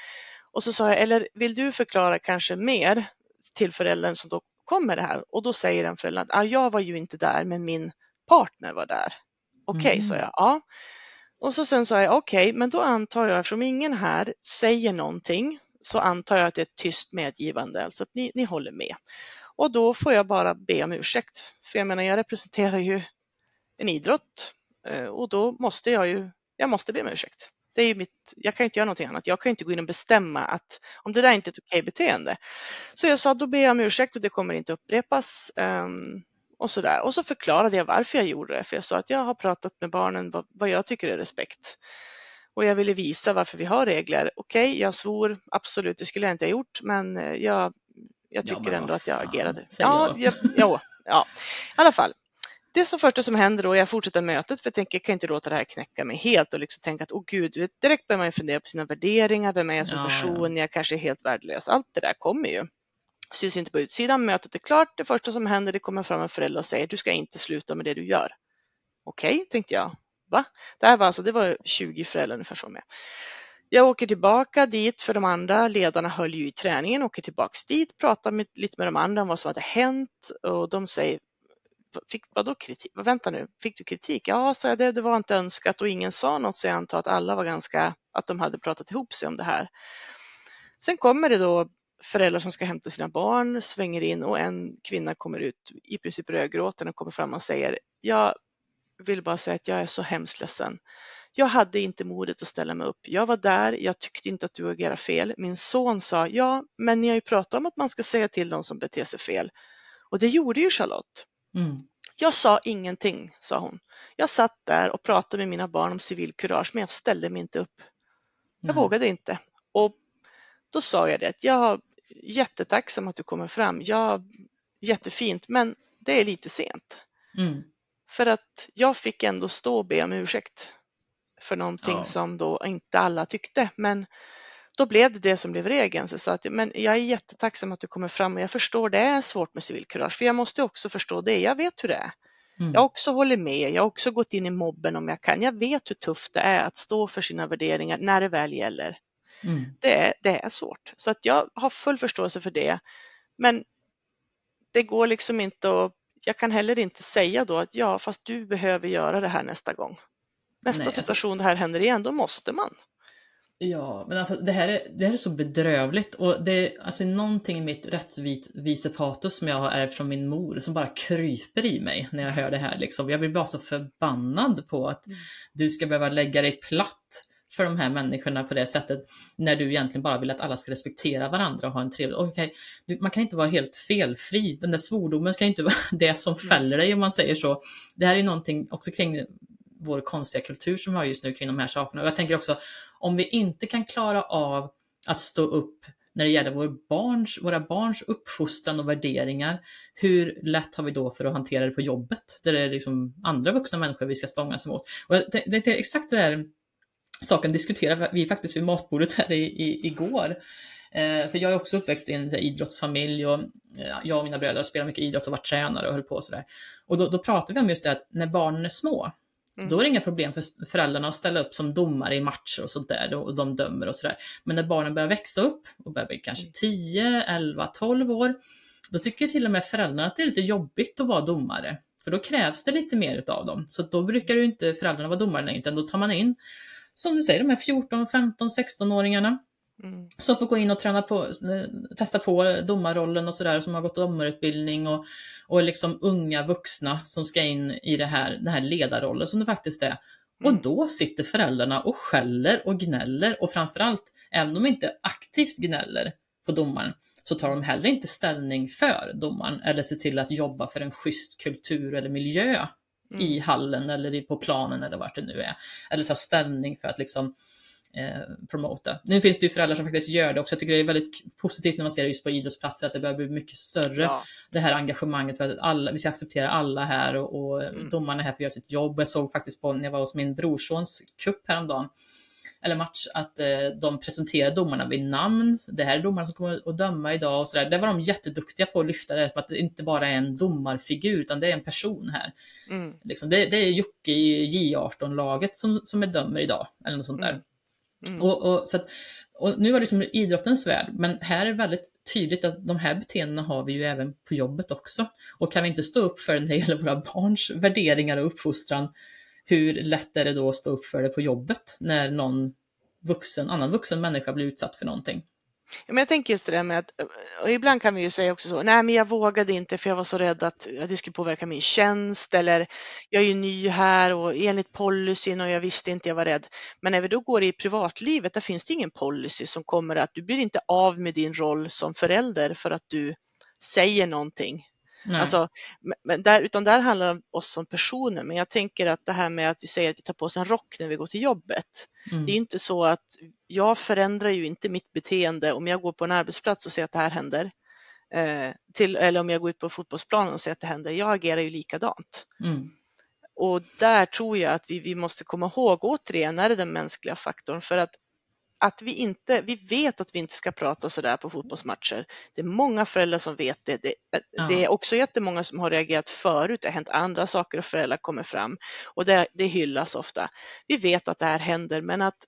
Speaker 2: Och så sa jag, eller vill du förklara kanske mer till föräldern som då kommer det här? Och då säger den föräldern att ah, jag var ju inte där, men min partner var där. Okej, okay, mm. sa jag. Ja. Och så sen sa jag okej, okay, men då antar jag, eftersom ingen här säger någonting, så antar jag att det är ett tyst medgivande, alltså att ni, ni håller med. Och då får jag bara be om ursäkt, för jag menar, jag representerar ju en idrott eh, och då måste jag ju, jag måste be om ursäkt. Det är ju mitt, jag kan inte göra någonting annat. Jag kan inte gå in och bestämma att om det där inte är ett okej beteende. Så jag sa, då ber jag om ursäkt och det kommer inte upprepas. Um, och så där. Och så förklarade jag varför jag gjorde det. För jag sa att jag har pratat med barnen vad, vad jag tycker är respekt. Och jag ville visa varför vi har regler. Okej, okay, jag svor, absolut, det skulle jag inte ha gjort, men eh, jag, jag tycker ja, ändå att jag agerade. Ja, jag, ja, ja, i alla fall det är så första som händer och jag fortsätter mötet för jag tänker jag kan inte låta det här knäcka mig helt och liksom tänka att åh gud, direkt börjar man fundera på sina värderingar, vem är jag som ja, person, ja. jag kanske är helt värdelös. Allt det där kommer ju. Syns inte på utsidan, mötet är klart, det första som händer det kommer fram en förälder och säger du ska inte sluta med det du gör. Okej, okay, tänkte jag. Va? Det här var alltså, det var 20 föräldrar ungefär som med. Jag åker tillbaka dit för de andra ledarna höll ju i träningen, åker tillbaks dit, pratar med, lite med de andra om vad som hade hänt och de säger fick, vadå kritik? Vänta nu, fick du kritik? Ja, sa jag, det, det var inte önskat och ingen sa något så jag antar att alla var ganska, att de hade pratat ihop sig om det här. Sen kommer det då föräldrar som ska hämta sina barn, svänger in och en kvinna kommer ut i princip rödgråten och kommer fram och säger, jag vill bara säga att jag är så hemskt ledsen. Jag hade inte modet att ställa mig upp. Jag var där, jag tyckte inte att du agerade fel. Min son sa, ja, men ni har ju pratat om att man ska säga till de som beter sig fel. Och det gjorde ju Charlotte. Mm. Jag sa ingenting, sa hon. Jag satt där och pratade med mina barn om civilkurage, men jag ställde mig inte upp. Jag mm. vågade inte. Och då sa jag det, att jag är jättetacksam att du kommer fram. Ja, jättefint, men det är lite sent. Mm. För att jag fick ändå stå och be om ursäkt för någonting ja. som då inte alla tyckte. Men då blev det det som blev regeln. Så jag sa att men jag är jättetacksam att du kommer fram och jag förstår det är svårt med civilkurage, för jag måste också förstå det. Jag vet hur det är. Mm. Jag också håller med. Jag har också gått in i mobben om jag kan. Jag vet hur tufft det är att stå för sina värderingar när det väl gäller. Mm. Det, är, det är svårt, så att jag har full förståelse för det. Men det går liksom inte att jag kan heller inte säga då att ja, fast du behöver göra det här nästa gång. Nästa Nej, alltså situation alltså... det här händer igen, då måste man.
Speaker 1: Ja, men alltså det här är, det här är så bedrövligt och det är alltså någonting i mitt rättvisepatos som jag har ärvt från min mor som bara kryper i mig när jag hör det här. Liksom. Jag blir bara så förbannad på att mm. du ska behöva lägga dig platt för de här människorna på det sättet när du egentligen bara vill att alla ska respektera varandra och ha en trevlig... Okay, du, man kan inte vara helt felfri. Den där svordomen ska inte vara det som mm. fäller dig om man säger så. Det här är någonting också kring vår konstiga kultur som vi har just nu kring de här sakerna. Och jag tänker också, om vi inte kan klara av att stå upp när det gäller vår barns, våra barns uppfostran och värderingar, hur lätt har vi då för att hantera det på jobbet, där det är liksom andra vuxna människor vi ska stångas emot? Och det, det är exakt det där saken diskuterade vi faktiskt vid matbordet här i, i, igår. Eh, för jag är också uppväxt i en här, idrottsfamilj och eh, jag och mina bröder spelar mycket idrott och varit tränare och höll på och sådär. Och då, då pratade vi om just det att när barnen är små, Mm. Då är det inga problem för föräldrarna att ställa upp som domare i matcher och sånt där och de dömer och sådär. Men när barnen börjar växa upp och börjar bli kanske 10, 11, 12 år, då tycker till och med föräldrarna att det är lite jobbigt att vara domare. För då krävs det lite mer utav dem. Så då brukar ju inte föräldrarna vara domare längre, utan då tar man in, som du säger, de här 14, 15, 16-åringarna Mm. Som får gå in och träna på, testa på domarrollen och sådär, som har gått domarutbildning och, och liksom unga vuxna som ska in i det här, den här ledarrollen som det faktiskt är. Mm. Och då sitter föräldrarna och skäller och gnäller och framförallt, även om de inte aktivt gnäller på domaren, så tar de heller inte ställning för domaren eller ser till att jobba för en schysst kultur eller miljö mm. i hallen eller på planen eller vart det nu är. Eller ta ställning för att liksom eh, promota. Nu finns det ju föräldrar som faktiskt gör det också. Jag tycker det är väldigt positivt när man ser det just på idrottsplatser att det börjar bli mycket större. Ja. Det här engagemanget för att alla, vi ska acceptera alla här och, och mm. domarna är här för att göra sitt jobb. Jag såg faktiskt på när jag var hos min brorsons cup häromdagen eller match, att eh, de presenterade domarna vid namn. Det här är domarna som kommer att döma idag och sådär. Det var de jätteduktiga på att lyfta det, för att det inte bara är en domarfigur, utan det är en person här. Mm. Liksom, det, det, är Jocke i J18-laget som, som är dömer idag, eller något sånt där. Mm. Mm. Och, och, så att, och nu var det liksom idrottens värld, men här är det väldigt tydligt att de här beteendena har vi ju även på jobbet också. Och kan vi inte stå upp för det när det gäller våra barns värderingar och uppfostran, hur lätt är det då att stå upp för det på jobbet när någon vuxen, annan vuxen människa blir utsatt för någonting?
Speaker 2: Ja, men jag tänker just det där med att, och ibland kan vi ju säga också så, nej men jag vågade inte för jag var så rädd att det skulle påverka min tjänst eller jag är ju ny här och enligt policyn och jag visste inte, jag var rädd. Men när vi då går i privatlivet, där finns det ingen policy som kommer att du blir inte av med din roll som förälder för att du säger någonting Nej. Alltså, men där, utan där handlar det om oss som personer. Men jag tänker att det här med att vi säger att vi tar på oss en rock när vi går till jobbet. Mm. Det är inte så att jag förändrar ju inte mitt beteende om jag går på en arbetsplats och ser att det här händer. Eh, till, eller om jag går ut på fotbollsplanen och ser att det händer. Jag agerar ju likadant. Mm. Och där tror jag att vi, vi måste komma ihåg återigen är det den mänskliga faktorn för att att vi inte, vi vet att vi inte ska prata så där på fotbollsmatcher. Det är många föräldrar som vet det. Det, ja. det, är också jättemånga som har reagerat förut. Det har hänt andra saker och föräldrar kommer fram och det, det hyllas ofta. Vi vet att det här händer, men att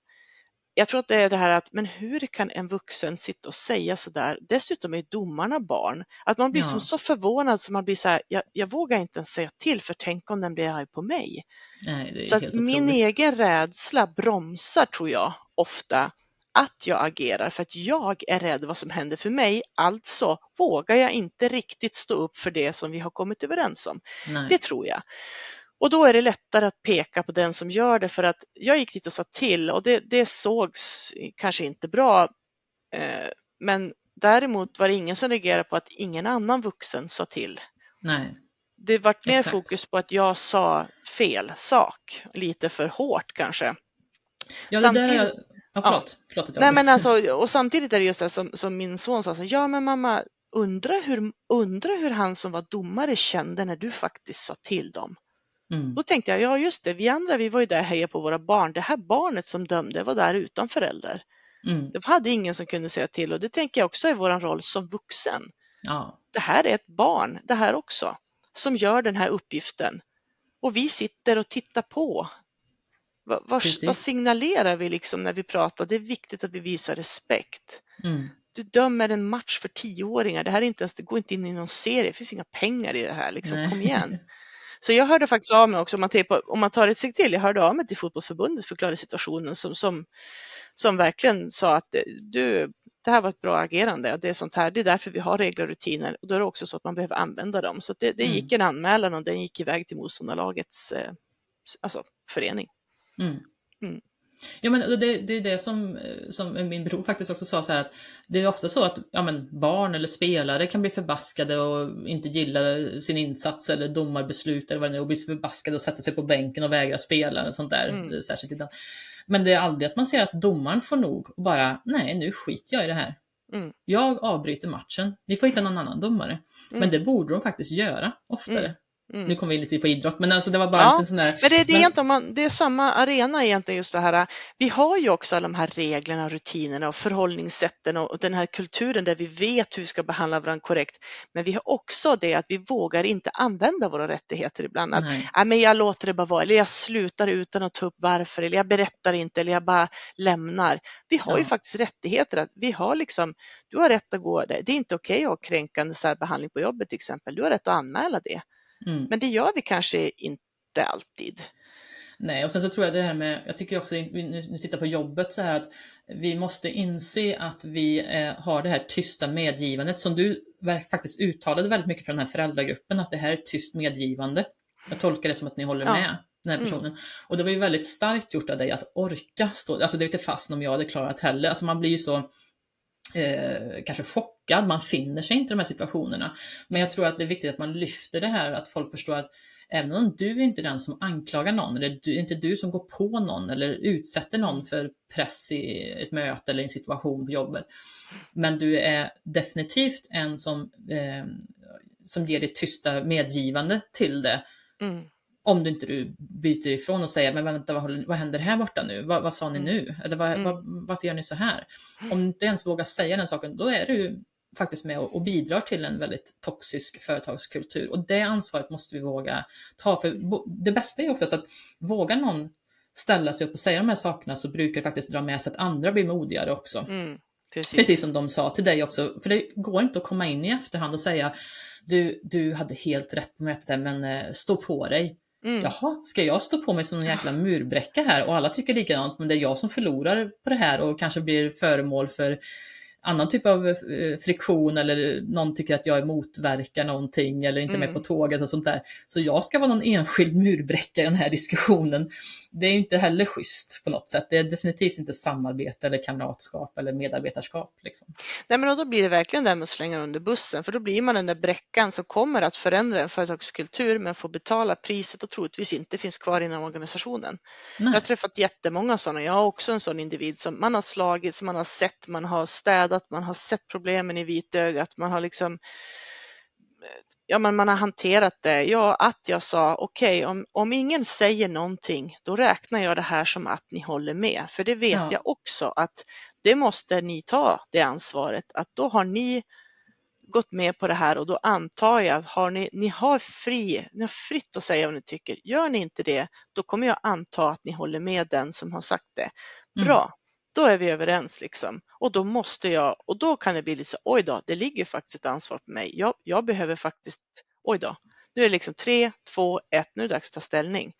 Speaker 2: jag tror att det är det här att, men hur kan en vuxen sitta och säga så där? Dessutom är domarna barn. Att man blir ja. så förvånad så man blir så här, jag, jag, vågar inte ens säga till för tänk om den blir arg på mig. Nej, så att min egen rädsla bromsar tror jag ofta att jag agerar för att jag är rädd vad som händer för mig. Alltså vågar jag inte riktigt stå upp för det som vi har kommit överens om. Nej. Det tror jag. Och då är det lättare att peka på den som gör det för att jag gick dit och sa till och det, det sågs kanske inte bra. Eh, men däremot var det ingen som reagerade på att ingen annan vuxen sa till.
Speaker 1: Nej.
Speaker 2: Det var mer Exakt. fokus på att jag sa fel sak, lite för hårt kanske.
Speaker 1: Ja, det Samtidigt... där Ja, förlåt. Ja. förlåt
Speaker 2: Nej, men alltså, och samtidigt är det just det som, som min son sa, så, ja men mamma, undra hur, undra hur han som var domare kände när du faktiskt sa till dem. Mm. Då tänkte jag, ja just det, vi andra vi var ju där och hejade på våra barn. Det här barnet som dömde var där utan förälder. Mm. Det hade ingen som kunde säga till och det tänker jag också är vår roll som vuxen. Ja. Det här är ett barn, det här också, som gör den här uppgiften. Och vi sitter och tittar på vad, vad, signalerar vi liksom när vi pratar? Det är viktigt att vi visar respekt. Mm. Du dömer en match för tioåringar. Det här är inte ens, det går inte in i någon serie. Det finns inga pengar i det här. Liksom. Kom igen. Så jag hörde faktiskt av mig också, om man, om man tar ett steg till, jag hörde av mig till fotbollsförbundet förklarade situationen som, som, som verkligen sa att du, det här var ett bra agerande. Det är sånt här, det är därför vi har regler och rutiner och då är det också så att man behöver använda dem. Så det, det mm. gick en anmälan och den gick iväg till motståndarlagets eh, alltså, förening. Mm.
Speaker 1: Mm. Ja, men det, det är det som, som min bror faktiskt också sa, så här, att det är ofta så att ja, men barn eller spelare kan bli förbaskade och inte gilla sin insats eller domarbeslut eller vad det är och bli förbaskade och sätta sig på bänken och vägra spela eller sånt där. Mm. Särskilt innan. Men det är aldrig att man ser att domaren får nog och bara, nej nu skiter jag i det här. Mm. Jag avbryter matchen, ni får hitta någon annan domare. Men mm. det borde de faktiskt göra oftare. Mm. Nu kommer vi in lite på idrott, men alltså det var bara ja, lite sån där...
Speaker 2: Men det, är men... man, det är samma arena egentligen, just det här. Vi har ju också alla de här reglerna, rutinerna och förhållningssätten och, den här kulturen där vi vet hur vi ska behandla varandra korrekt. Men vi har också det att vi vågar inte använda våra rättigheter ibland. Att, Nej. men jag låter det bara vara, eller jag slutar utan att ta upp varför, eller jag berättar inte, eller jag bara lämnar. Vi har ja. ju faktiskt rättigheter. Att vi har liksom, du har rätt att gå, det är inte okej okay att ha kränkande särbehandling på jobbet till exempel. Du har rätt att anmäla det. Mm. Men det gör vi kanske inte alltid.
Speaker 1: Nej, och sen så tror jag det här med, jag tycker också, nu tittar på jobbet så här att vi måste inse att vi eh, har det här tysta medgivandet som du faktiskt uttalade väldigt mycket för den här föräldragruppen, att det här är tyst medgivande. Jag tolkar det som att ni håller ja. med den här mm. personen. Mm. Och det var ju väldigt starkt gjort av dig att orka stå, alltså det är inte fast om jag hade klarat heller, alltså man blir ju så eh, kanske chockad, man finner sig inte i de här situationerna. Men jag tror att det är viktigt att man lyfter det här, att folk förstår att även om du är inte den som anklagar någon, eller du, inte du som går på någon eller utsätter någon för press i ett möte eller en situation på jobbet, men du är definitivt en som, eh, som ger ditt tysta medgivande till det. Mm. Om du inte du byter ifrån och säger, men vänta, vad, vad händer här borta nu? Vad, vad sa ni mm. nu? Eller vad, mm. varför gör ni så här? Om du inte ens vågar säga den saken, då är du faktiskt med och, och bidrar till en väldigt toxisk företagskultur. Och det ansvaret måste vi våga ta. För det bästa är oftast att vågar någon ställa sig upp och säga de här sakerna så brukar det faktiskt dra med sig att andra blir modigare också. Mm, precis. precis. som de sa till dig också. För det går inte att komma in i efterhand och säga du, du hade helt rätt på mötet här, men eh, stå på dig. Mm. Jaha, ska jag stå på mig som en jäkla murbräcka här och alla tycker likadant men det är jag som förlorar på det här och kanske blir föremål för annan typ av eh, friktion eller någon tycker att jag motverkar någonting eller inte mm. med på tåget och sånt där. Så jag ska vara någon enskild murbräcka i den här diskussionen. Det är inte heller schysst på något sätt. Det är definitivt inte samarbete eller kamratskap eller medarbetarskap. Liksom.
Speaker 2: Nej, men då blir det verkligen det med att slänga under bussen, för då blir man den där bräckan som kommer att förändra en företagskultur men får betala priset och troligtvis inte finns kvar inom organisationen. Nej. Jag har träffat jättemånga sådana. Jag har också en sån individ som man har slagit, som man har sett, man har städat, man har sett problemen i vitögat, man har liksom ja, men man har hanterat det. Ja, att jag sa okej, okay, om, om ingen säger någonting, då räknar jag det här som att ni håller med. För det vet ja. jag också att det måste ni ta det ansvaret, att då har ni gått med på det här och då antar jag att har ni, ni, har fri, ni har fritt att säga vad ni tycker. Gör ni inte det, då kommer jag anta att ni håller med den som har sagt det. Mm. Bra, mm då är vi överens liksom. Och då måste jag, och då kan det bli lite så, oj då, det ligger faktiskt ett ansvar på mig. Jag, jag behöver faktiskt, oj då, nu är det liksom tre, två, ett, nu är det dags att ta ställning.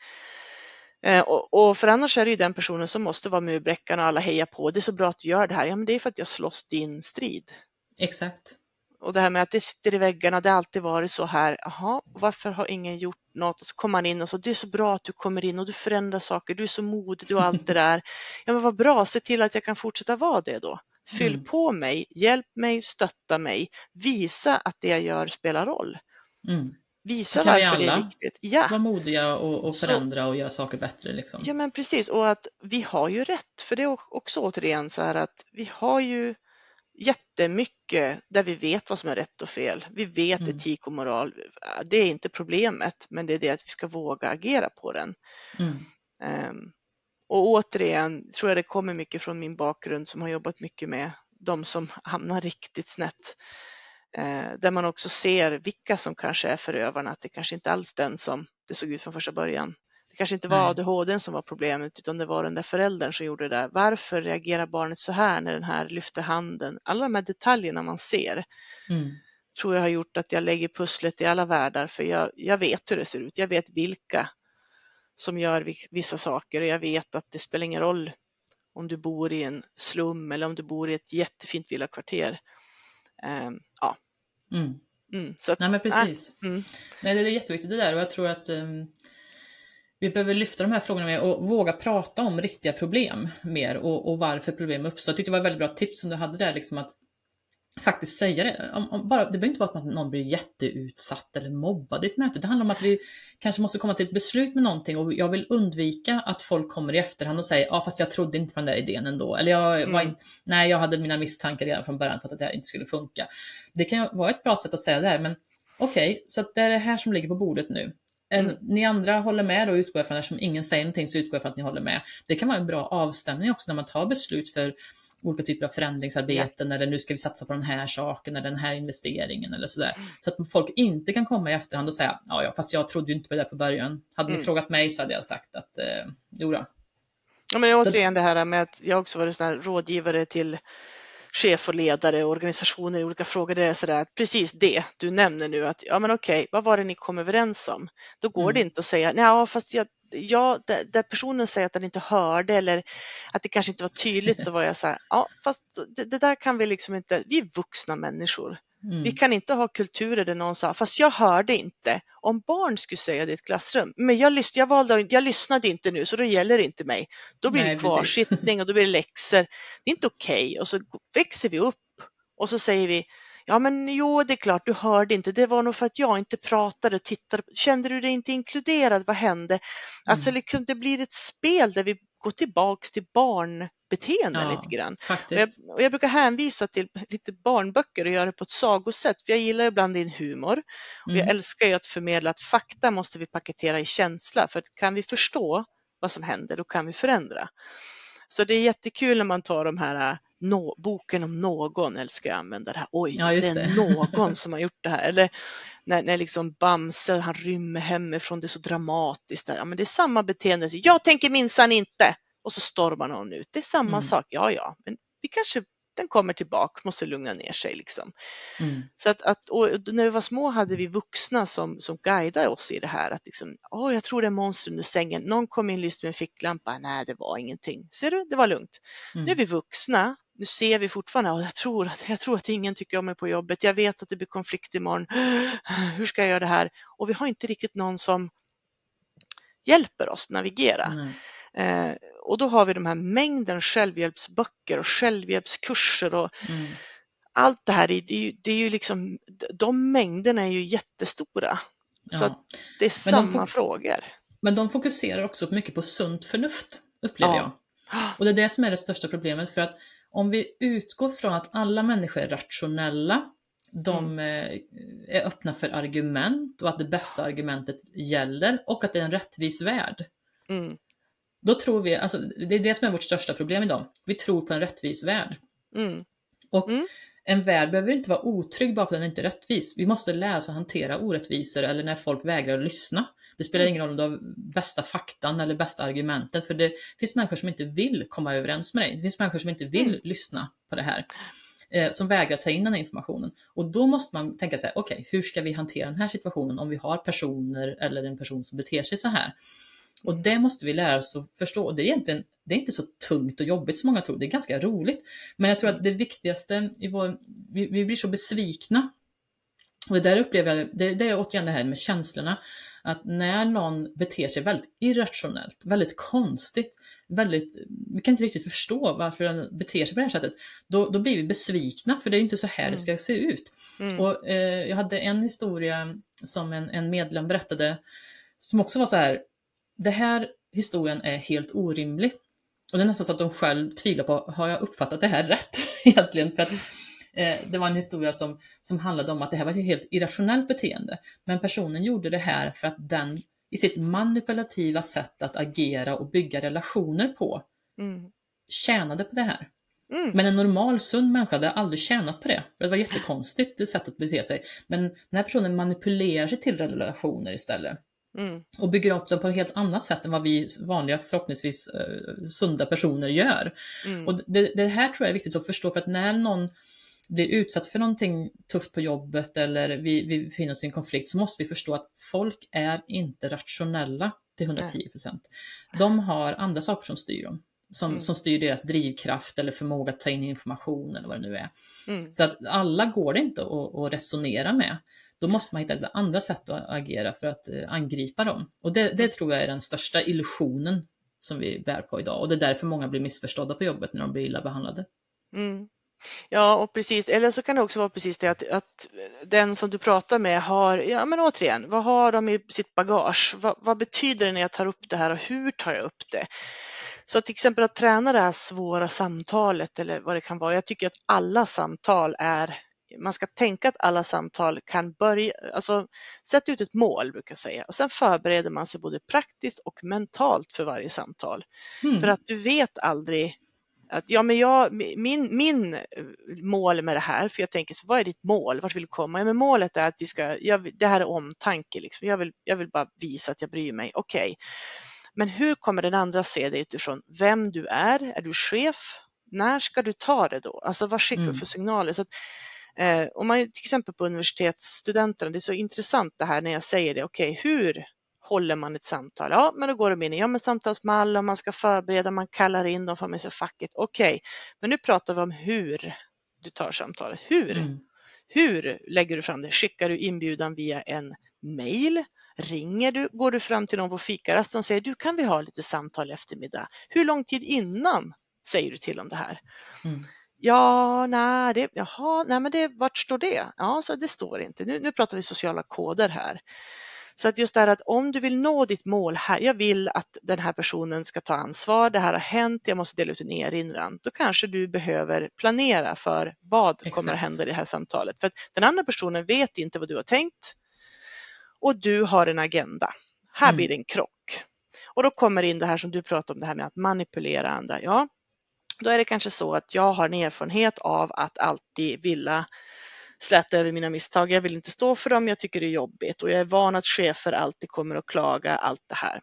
Speaker 2: Eh, och, och, för annars är det ju den personen som måste vara murbräckan och alla hejar på. Det är så bra att du gör det här. Ja, men det är för att jag slåss din strid.
Speaker 1: Exakt.
Speaker 2: Och det här med att det sitter i väggarna, det har alltid varit så här. Jaha, varför har ingen gjort något? Och så kommer man in och så, det är så bra att du kommer in och du förändrar saker, du är så modig och allt det där. Ja, men vad bra, se till att jag kan fortsätta vara det då. Fyll mm. på mig, hjälp mig, stötta mig, visa att det jag gör spelar roll. Mm. Visa varför det är viktigt.
Speaker 1: Ja. Vara modiga och, och förändra så, och göra saker bättre. Liksom.
Speaker 2: Ja men precis och att vi har ju rätt för det är också återigen så här att vi har ju jättemycket där vi vet vad som är rätt och fel. Vi vet mm. etik och moral. Det är inte problemet, men det är det att vi ska våga agera på den. Mm. Um, och återigen tror jag det kommer mycket från min bakgrund som har jobbat mycket med de som hamnar riktigt snett. Uh, där man också ser vilka som kanske är förövarna, att det kanske inte alls den som det såg ut från första början. Det kanske inte var Nej. ADHD som var problemet utan det var den där föräldern som gjorde det där. Varför reagerar barnet så här när den här lyfter handen? Alla de här detaljerna man ser mm. tror jag har gjort att jag lägger pusslet i alla världar för jag, jag vet hur det ser ut. Jag vet vilka som gör vissa saker och jag vet att det spelar ingen roll om du bor i en slum eller om du bor i ett jättefint villakvarter. Um, ja.
Speaker 1: Mm. Mm, att, Nej men precis. Äh, mm. Nej, det är jätteviktigt det där och jag tror att um, vi behöver lyfta de här frågorna mer och våga prata om riktiga problem mer och, och varför problem uppstår. Jag tyckte det var ett väldigt bra tips som du hade där, liksom att faktiskt säga det. Om, om bara, det behöver inte vara att någon blir jätteutsatt eller mobbad i ett möte. Det handlar om att vi kanske måste komma till ett beslut med någonting och jag vill undvika att folk kommer i efterhand och säger ja ah, fast jag trodde inte på den där idén ändå. Eller jag mm. var inte, nej jag hade mina misstankar redan från början på att det här inte skulle funka. Det kan vara ett bra sätt att säga det här men okej, okay, så det är det här som ligger på bordet nu. Mm. Ni andra håller med och utgår från, eftersom ingen säger någonting så utgår jag från att ni håller med. Det kan vara en bra avstämning också när man tar beslut för olika typer av förändringsarbeten ja. eller nu ska vi satsa på den här saken eller den här investeringen eller sådär. Mm. Så att folk inte kan komma i efterhand och säga ja, fast jag trodde ju inte på det på början. Hade mm. ni frågat mig så hade jag sagt att eh, jo då.
Speaker 2: Ja, men återigen så... det här med att jag också varit rådgivare till chef och ledare och organisationer i olika frågor. Det är sådär att precis det du nämner nu att ja men okej, vad var det ni kom överens om? Då går mm. det inte att säga nej, fast jag, ja, där, där, personen säger att den inte hörde eller att det kanske inte var tydligt, då var jag så här, ja fast det, det där kan vi liksom inte, vi är vuxna människor. Mm. Vi kan inte ha kulturer där någon sa, fast jag hörde inte. Om barn skulle säga det i ett klassrum, men jag, lys jag, valde, jag lyssnade inte nu så då gäller det inte mig. Då blir Nej, det kvarsittning och då blir det läxor. Det är inte okej okay. och så växer vi upp och så säger vi, ja men jo det är klart du hörde inte, det var nog för att jag inte pratade, tittade, kände du dig inte inkluderad, vad hände? Alltså mm. liksom det blir ett spel där vi går tillbaks till barn beteende ja, lite grann. Och jag, och jag, brukar hänvisa till lite barnböcker och göra det på ett sagosätt, för jag gillar ibland din humor. Och jag mm. älskar ju att förmedla att fakta måste vi paketera i känsla, för att kan vi förstå vad som händer, då kan vi förändra. Så det är jättekul när man tar de här no, boken om någon, älskar jag använda det här, oj, ja, det är någon som har gjort det här. Eller när, när liksom Bamse, han rymmer hemifrån, det är så dramatiskt. Där. Ja, men det är samma beteende, jag tänker minsann inte och så stormar någon ut. Det är samma mm. sak, ja ja, men vi kanske den kommer tillbaka, måste lugna ner sig. Liksom. Mm. Så att, att när vi var små hade vi vuxna som, som guidade oss i det här. Att liksom, oh, jag tror det är monster under sängen. Någon kom in lyste med en ficklampa. Nej, det var ingenting. Ser du, det var lugnt. Mm. Nu är vi vuxna. nu ser vi fortfarande, jag tror, att, jag tror att ingen tycker om mig på jobbet, jag vet att det blir konflikt imorgon, hur ska jag göra det här? Och vi har inte riktigt någon som hjälper oss navigera. Eh, och då har vi de här mängden självhjälpsböcker och självhjälpskurser och mm. allt det här, det är, ju, det är ju liksom, de mängderna är ju jättestora. Ja. Så det är samma frågor.
Speaker 1: Men de fokuserar också mycket på sunt förnuft, upplever ja. jag. Och det är det som är det största problemet, för att om vi utgår från att alla människor är rationella, de mm. Eh, är öppna för argument och att det bästa argumentet gäller och att det är en rättvis värld. Mm. Då tror vi, alltså det är det som är vårt största problem idag. Vi tror på en rättvis värld. Mm. Och mm. en värld behöver inte vara otrygg bara för att den inte är rättvis. Vi måste lära oss att hantera orättvisor eller när folk vägrar att lyssna. Det spelar ingen roll om du har bästa faktan eller bästa argumenten, för det finns människor som inte vill komma överens med dig. Det finns människor som inte vill mm. lyssna på det här, eh, som vägrar ta in den här informationen. Och då måste man tänka sig, okej, okay, hur ska vi hantera den här situationen om vi har personer eller en person som beter sig så här? Och det måste vi lära oss att förstå. Det är egentligen det är inte så tungt och jobbigt som många tror, det är ganska roligt. Men jag tror att det viktigaste, i vår, vi, vi blir så besvikna. Och det där upplever jag, det, det är återigen det här med känslorna att när någon beter sig väldigt irrationellt, väldigt konstigt, väldigt, vi kan inte riktigt förstå varför den beter sig på det här sättet, då, då blir vi besvikna för det är inte så här mm. det ska se ut. Mm. Och, eh, jag hade en historia som en, en medlem berättade som också var så här, det här historien är helt orimlig. Och det är nästan så att de själv tvivlar på, har jag uppfattat det här rätt egentligen? För att Eh, det var en historia som, som handlade om att det här var ett helt irrationellt beteende. Men personen gjorde det här för att den i sitt manipulativa sätt att agera och bygga relationer på mm. tjänade på det här. Mm. Men en normal sund människa hade aldrig tjänat på det. Det var jättekonstigt sätt att bete sig. Men den här personen manipulerar sig till relationer istället. Mm. Och bygger upp dem på ett helt annat sätt än vad vi vanliga, förhoppningsvis uh, sunda personer gör. Mm. Och det, det, här tror jag är viktigt att förstå, för att när någon blir utsatt för någonting tufft på jobbet eller vi, vi befinner oss i en konflikt så måste vi förstå att folk är inte rationella till 110 procent. De har andra saker som styr dem. Som, mm. som styr deras drivkraft eller förmåga att ta in information eller vad det nu är. Mm. Så att alla går det inte att, att resonera med. Då måste man hitta andra sätt att agera för att eh, angripa dem. Och det, det tror jag är den största illusionen som vi bär på idag. Och det är därför många blir missförstådda på jobbet när de blir illa behandlade.
Speaker 2: Mm. Ja, och precis. Eller så kan det också vara precis det att, att den som du pratar med har, ja men återigen, vad har de i sitt bagage? Vad, vad, betyder det när jag tar upp det här och hur tar jag upp det? Så till exempel att träna det här svåra samtalet eller vad det kan vara. Jag tycker att alla samtal är man ska tänka att alla samtal kan börja, alltså sätt ut ett mål brukar jag säga och sen förbereder man sig både praktiskt och mentalt för varje samtal. Mm. För att du vet aldrig att ja, men jag, min, min eh, mål med det här, för jag tänker så vad är ditt mål? Vart vill du komma? Ja, men målet är att vi ska, jag, det här är omtanke, liksom. jag, vill, jag vill bara visa att jag bryr mig. Okej, okay. men hur kommer den andra se dig utifrån vem du är? Är du chef? När ska du ta det då? Alltså vad skickar mm. du för signaler? Så att, eh, om man till exempel på universitetsstudenterna, det är så intressant det här när jag säger det, okej, okay, hur håller man ett samtal? Ja, men då går de in i ja, men samtalsmall och man ska förbereda, man kallar in dem, får med sig facket. Okej, okay. men nu pratar vi om hur du tar samtalet. Hur? Mm. Hur lägger du fram det? Skickar du inbjudan via en mail? Ringer du? Går du fram till någon på fikarasten och säger du kan vi ha lite samtal i eftermiddag? Hur lång tid innan säger du till om det här? Mm. Ja, nej, det, jaha, nej, men det, vart står det? Ja, så det står inte. Nu, nu pratar vi sociala koder här. Så att just det här att om du vill nå ditt mål här, jag vill att den här personen ska ta ansvar, det här har hänt, jag måste dela ut en erinran, då kanske du behöver planera för vad Exakt. kommer att hända i det här samtalet. För att den andra personen vet inte vad du har tänkt och du har en agenda. Här mm. blir det en krock. Och då kommer in det här som du pratar om, det här med att manipulera andra. Ja, då är det kanske så att jag har en erfarenhet av att alltid vilja släta över mina misstag. Jag vill inte stå för dem, jag tycker det är jobbigt och jag är van att chefer alltid kommer att klaga, allt det här.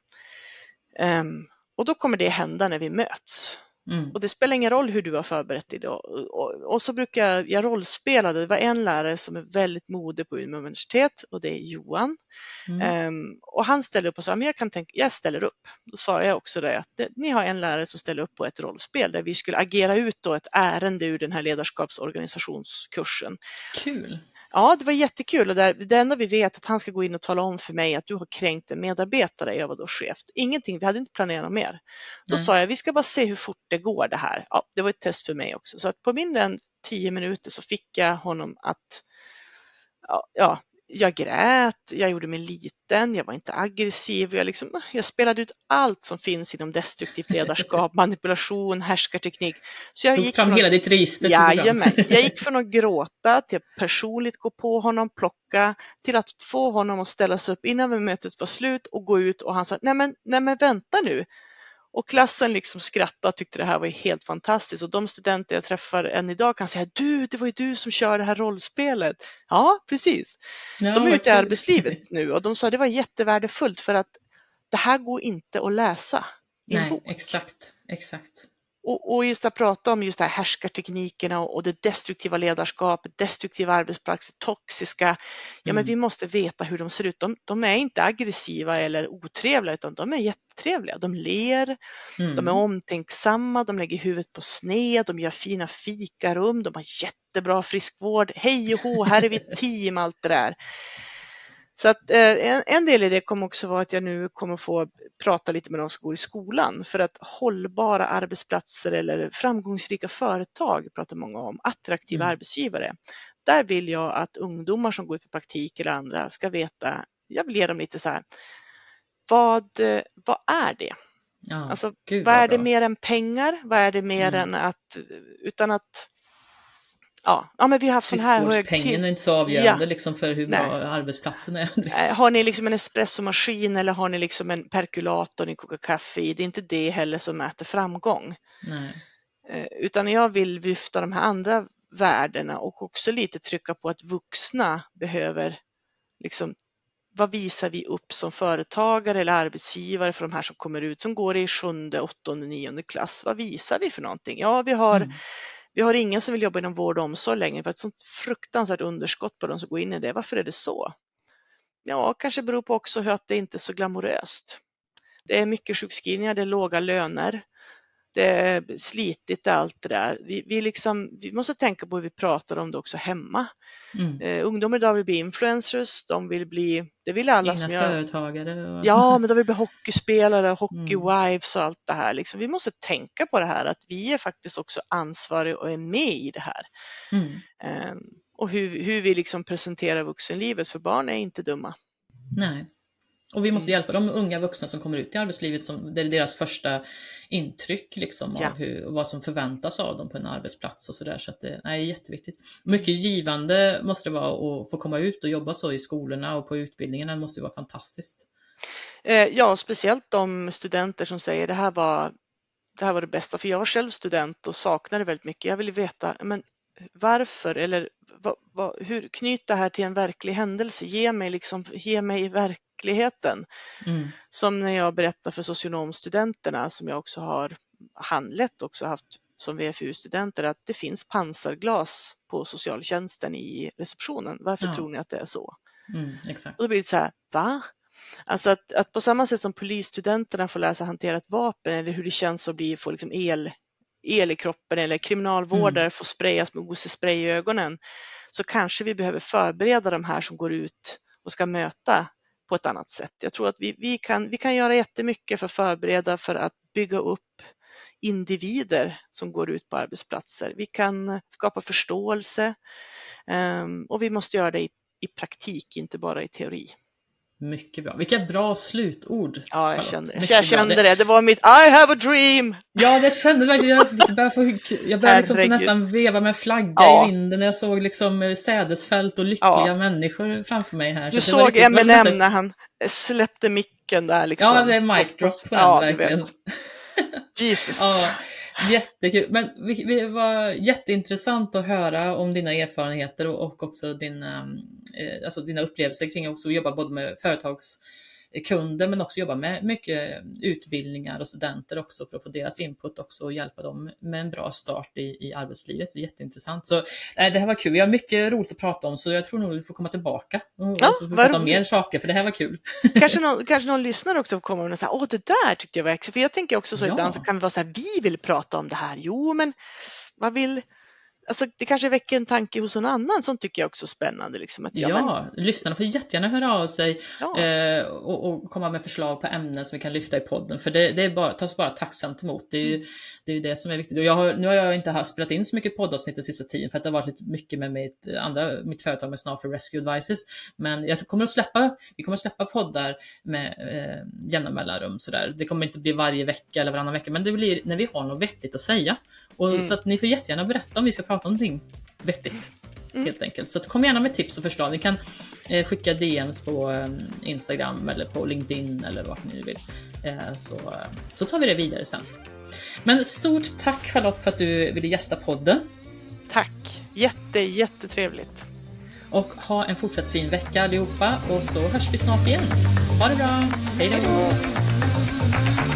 Speaker 2: Um, och då kommer det hända när vi möts. Mm. Och det spelar ingen roll hur du har förberett dig. Och, och, och, så brukar jag, jag rollspela. Det var en lärare som är väldigt modig på Umeå universitet och det är Johan. Mm. Um, och han ställer upp och sa, men jag kan tänka, jag ställer upp. Då sa jag också det, att det, ni har en lärare som ställer upp på ett rollspel där vi skulle agera ut då ett ärende ur den här ledarskapsorganisationskursen.
Speaker 1: Kul!
Speaker 2: Ja, det var jättekul och det, det enda vi vet är att han ska gå in och tala om för mig att du har kränkt en medarbetare, jag var då chef. Ingenting, vi hade inte planerat något mer. Då Nej. sa jag, vi ska bara se hur fort det går det här. Ja, det var ett test för mig också, så att på mindre än tio minuter så fick jag honom att ja jag grät, jag gjorde mig liten, jag var inte aggressiv, jag, liksom, jag spelade ut allt som finns inom destruktivt ledarskap, manipulation, härskarteknik.
Speaker 1: Så jag Tog gick fram hela ditt register.
Speaker 2: Jajamän, jag gick från att gråta till att personligt gå på honom, plocka, till att få honom att ställa sig upp innan mötet var slut och gå ut och han sa, nej men, nej men vänta nu, och klassen liksom skrattade och tyckte det här var helt fantastiskt och de studenter jag träffar än idag kan säga du, det var ju du som kör det här rollspelet. Ja, precis. Ja, de är ute i arbetslivet nu och de sa det var jättevärdefullt för att det här går inte att läsa i en bok.
Speaker 1: Exakt, exakt.
Speaker 2: Och, och, just att prata om just det här härskarteknikerna och, och det destruktiva ledarskapet, destruktiva arbetsplatser, toxiska. Ja, mm. men vi måste veta hur de ser ut. De, de, är inte aggressiva eller otrevliga utan de är jättetrevliga. De ler, mm. de är omtänksamma, de lägger huvudet på sned, de gör fina fikarum, de har jättebra friskvård. Hej och hå, här är vi ett team, allt det där. Så att, eh, en, del i det kommer också vara att jag nu kommer få prata lite med de som går i skolan för att hållbara arbetsplatser eller framgångsrika företag pratar många om, attraktiva mm. arbetsgivare. Där vill jag att ungdomar som går ut på praktik eller andra ska veta, jag vill ge dem lite så här, vad, vad är det? Ja, alltså, vad, vad är det mer än pengar? Vad är det mer mm. än att, utan att Ja, ja men vi har haft sån här hög
Speaker 1: Pengen är inte så avgörande ja. liksom för hur bra Nej. arbetsplatsen är.
Speaker 2: Har ni liksom en espressomaskin eller har ni liksom en perkulator ni kokar kaffe i? Det är inte det heller som mäter framgång.
Speaker 1: Nej.
Speaker 2: Eh, utan jag vill lyfta de här andra värdena och också lite trycka på att vuxna behöver liksom vad visar vi upp som företagare eller arbetsgivare för de här som kommer ut som går i sjunde, åttonde, nionde klass? Vad visar vi för någonting? Ja, vi har mm vi har ingen som vill jobba inom vård och omsorg längre för ett sånt fruktansvärt underskott på de som går in i det. Varför är det så? Ja, kanske beror på också hur att det inte är så glamoröst. Det är mycket sjukskrivningar, det är låga löner, slitigt allt det där. Vi, vi, liksom, vi måste tänka på hur vi pratar om det också hemma. Mm. Uh, ungdomar idag vill bli influencers, de vill bli, det vill alla
Speaker 1: Egna
Speaker 2: som
Speaker 1: gör. företagare.
Speaker 2: Och... Ja, men de vill bli hockeyspelare, hockeywives och allt det här. Liksom. Vi måste tänka på det här att vi är faktiskt också ansvariga och är med i det här. Mm. Uh, och hur, hur vi liksom presenterar vuxenlivet, för barn är inte dumma.
Speaker 1: Nej. Och vi måste mm. hjälpa de unga vuxna som kommer ut i arbetslivet, som, det är deras första intryck liksom, ja. av hur, vad som förväntas av dem på en arbetsplats och sådär. Så att det är jätteviktigt. Mycket givande måste det vara att få komma ut och jobba så i skolorna och på utbildningen. Det måste ju vara fantastiskt.
Speaker 2: Eh, ja, speciellt de studenter som säger det här var det här var det bästa, för jag var själv student och saknade väldigt mycket. Jag ville veta men varför eller va, va, hur knyt det här till en verklig händelse. Ge mig, liksom, ge mig verk, verkligheten. Mm. Som när jag berättar för socionomstudenterna som jag också har handlett också haft som VFU-studenter att det finns pansarglas på socialtjänsten i receptionen. Varför ja. tror ni att det är så?
Speaker 1: Mm.
Speaker 2: Och då blir det så här, va? Alltså att, att, på samma sätt som polisstudenterna får lära sig hantera ett vapen eller hur det känns att bli, få liksom el, el i kroppen eller kriminalvårdare mm. får sprayas med OC-spray i ögonen så kanske vi behöver förbereda de här som går ut och ska möta på ett annat sätt. Jag tror att vi, vi, kan, vi kan göra jättemycket för att förbereda för att bygga upp individer som går ut på arbetsplatser. Vi kan skapa förståelse um, och vi måste göra det i, i praktik, inte bara i teori.
Speaker 1: Mycket bra. Vilka bra slutord.
Speaker 2: Ja, jag kände, jag kände det. Det var mitt I have a dream!
Speaker 1: Ja, det kände verkligen. Jag började, få, jag började liksom nästan veva med flagga ja. i vinden när jag såg liksom sädesfält och lyckliga ja. människor framför mig här.
Speaker 2: Du såg Eminem när han släppte micken där liksom.
Speaker 1: Ja, det är mic drop ja, verkligen.
Speaker 2: Jesus.
Speaker 1: Ja, jättekul. Men det var jätteintressant att höra om dina erfarenheter och också dina, ehm, eh, alltså dina upplevelser kring att jobba både med företags kunder men också jobbar med mycket utbildningar och studenter också för att få deras input också och hjälpa dem med en bra start i, i arbetslivet. Det är jätteintressant. Så nej, det här var kul. Vi har mycket roligt att prata om så jag tror nog vi får komma tillbaka och ja, så får prata om mer saker för det här var kul.
Speaker 2: Kanske någon, kanske någon lyssnare också kommer och säger åh det där tyckte jag var extra. För jag tänker också så ja. ibland så kan det vara så här, vi vill prata om det här. Jo men vad vill Alltså, det kanske väcker en tanke hos någon annan som tycker jag också är spännande. Liksom, att,
Speaker 1: ja, ja men... lyssnarna får jättegärna höra av sig ja. eh, och, och, komma med förslag på ämnen som vi kan lyfta i podden. För det, det är bara, tas bara tacksamt emot. Det är ju mm. det, är ju det som är viktigt. Och jag har, nu har jag inte haft, spelat in så mycket poddavsnitt den sista tiden för att det har varit lite mycket med mitt, andra, mitt företag med Snar för Rescue Advices. Men jag kommer att släppa, vi kommer att släppa poddar med eh, jämna mellanrum. Sådär. Det kommer inte bli varje vecka eller varannan vecka, men det blir när vi har något vettigt att säga. Och, mm. Så att ni får jättegärna berätta om vi ska prata om någonting vettigt. Mm. Helt enkelt. Så kom gärna med tips och förslag. Ni kan eh, skicka DMs på eh, Instagram eller på LinkedIn eller vart ni vill. Eh, så, så tar vi det vidare sen. Men stort tack Charlotte för att du ville gästa podden.
Speaker 2: Tack! Jätte, jättetrevligt.
Speaker 1: Och ha en fortsatt fin vecka allihopa och så hörs vi snart igen. Ha det bra! Hej då!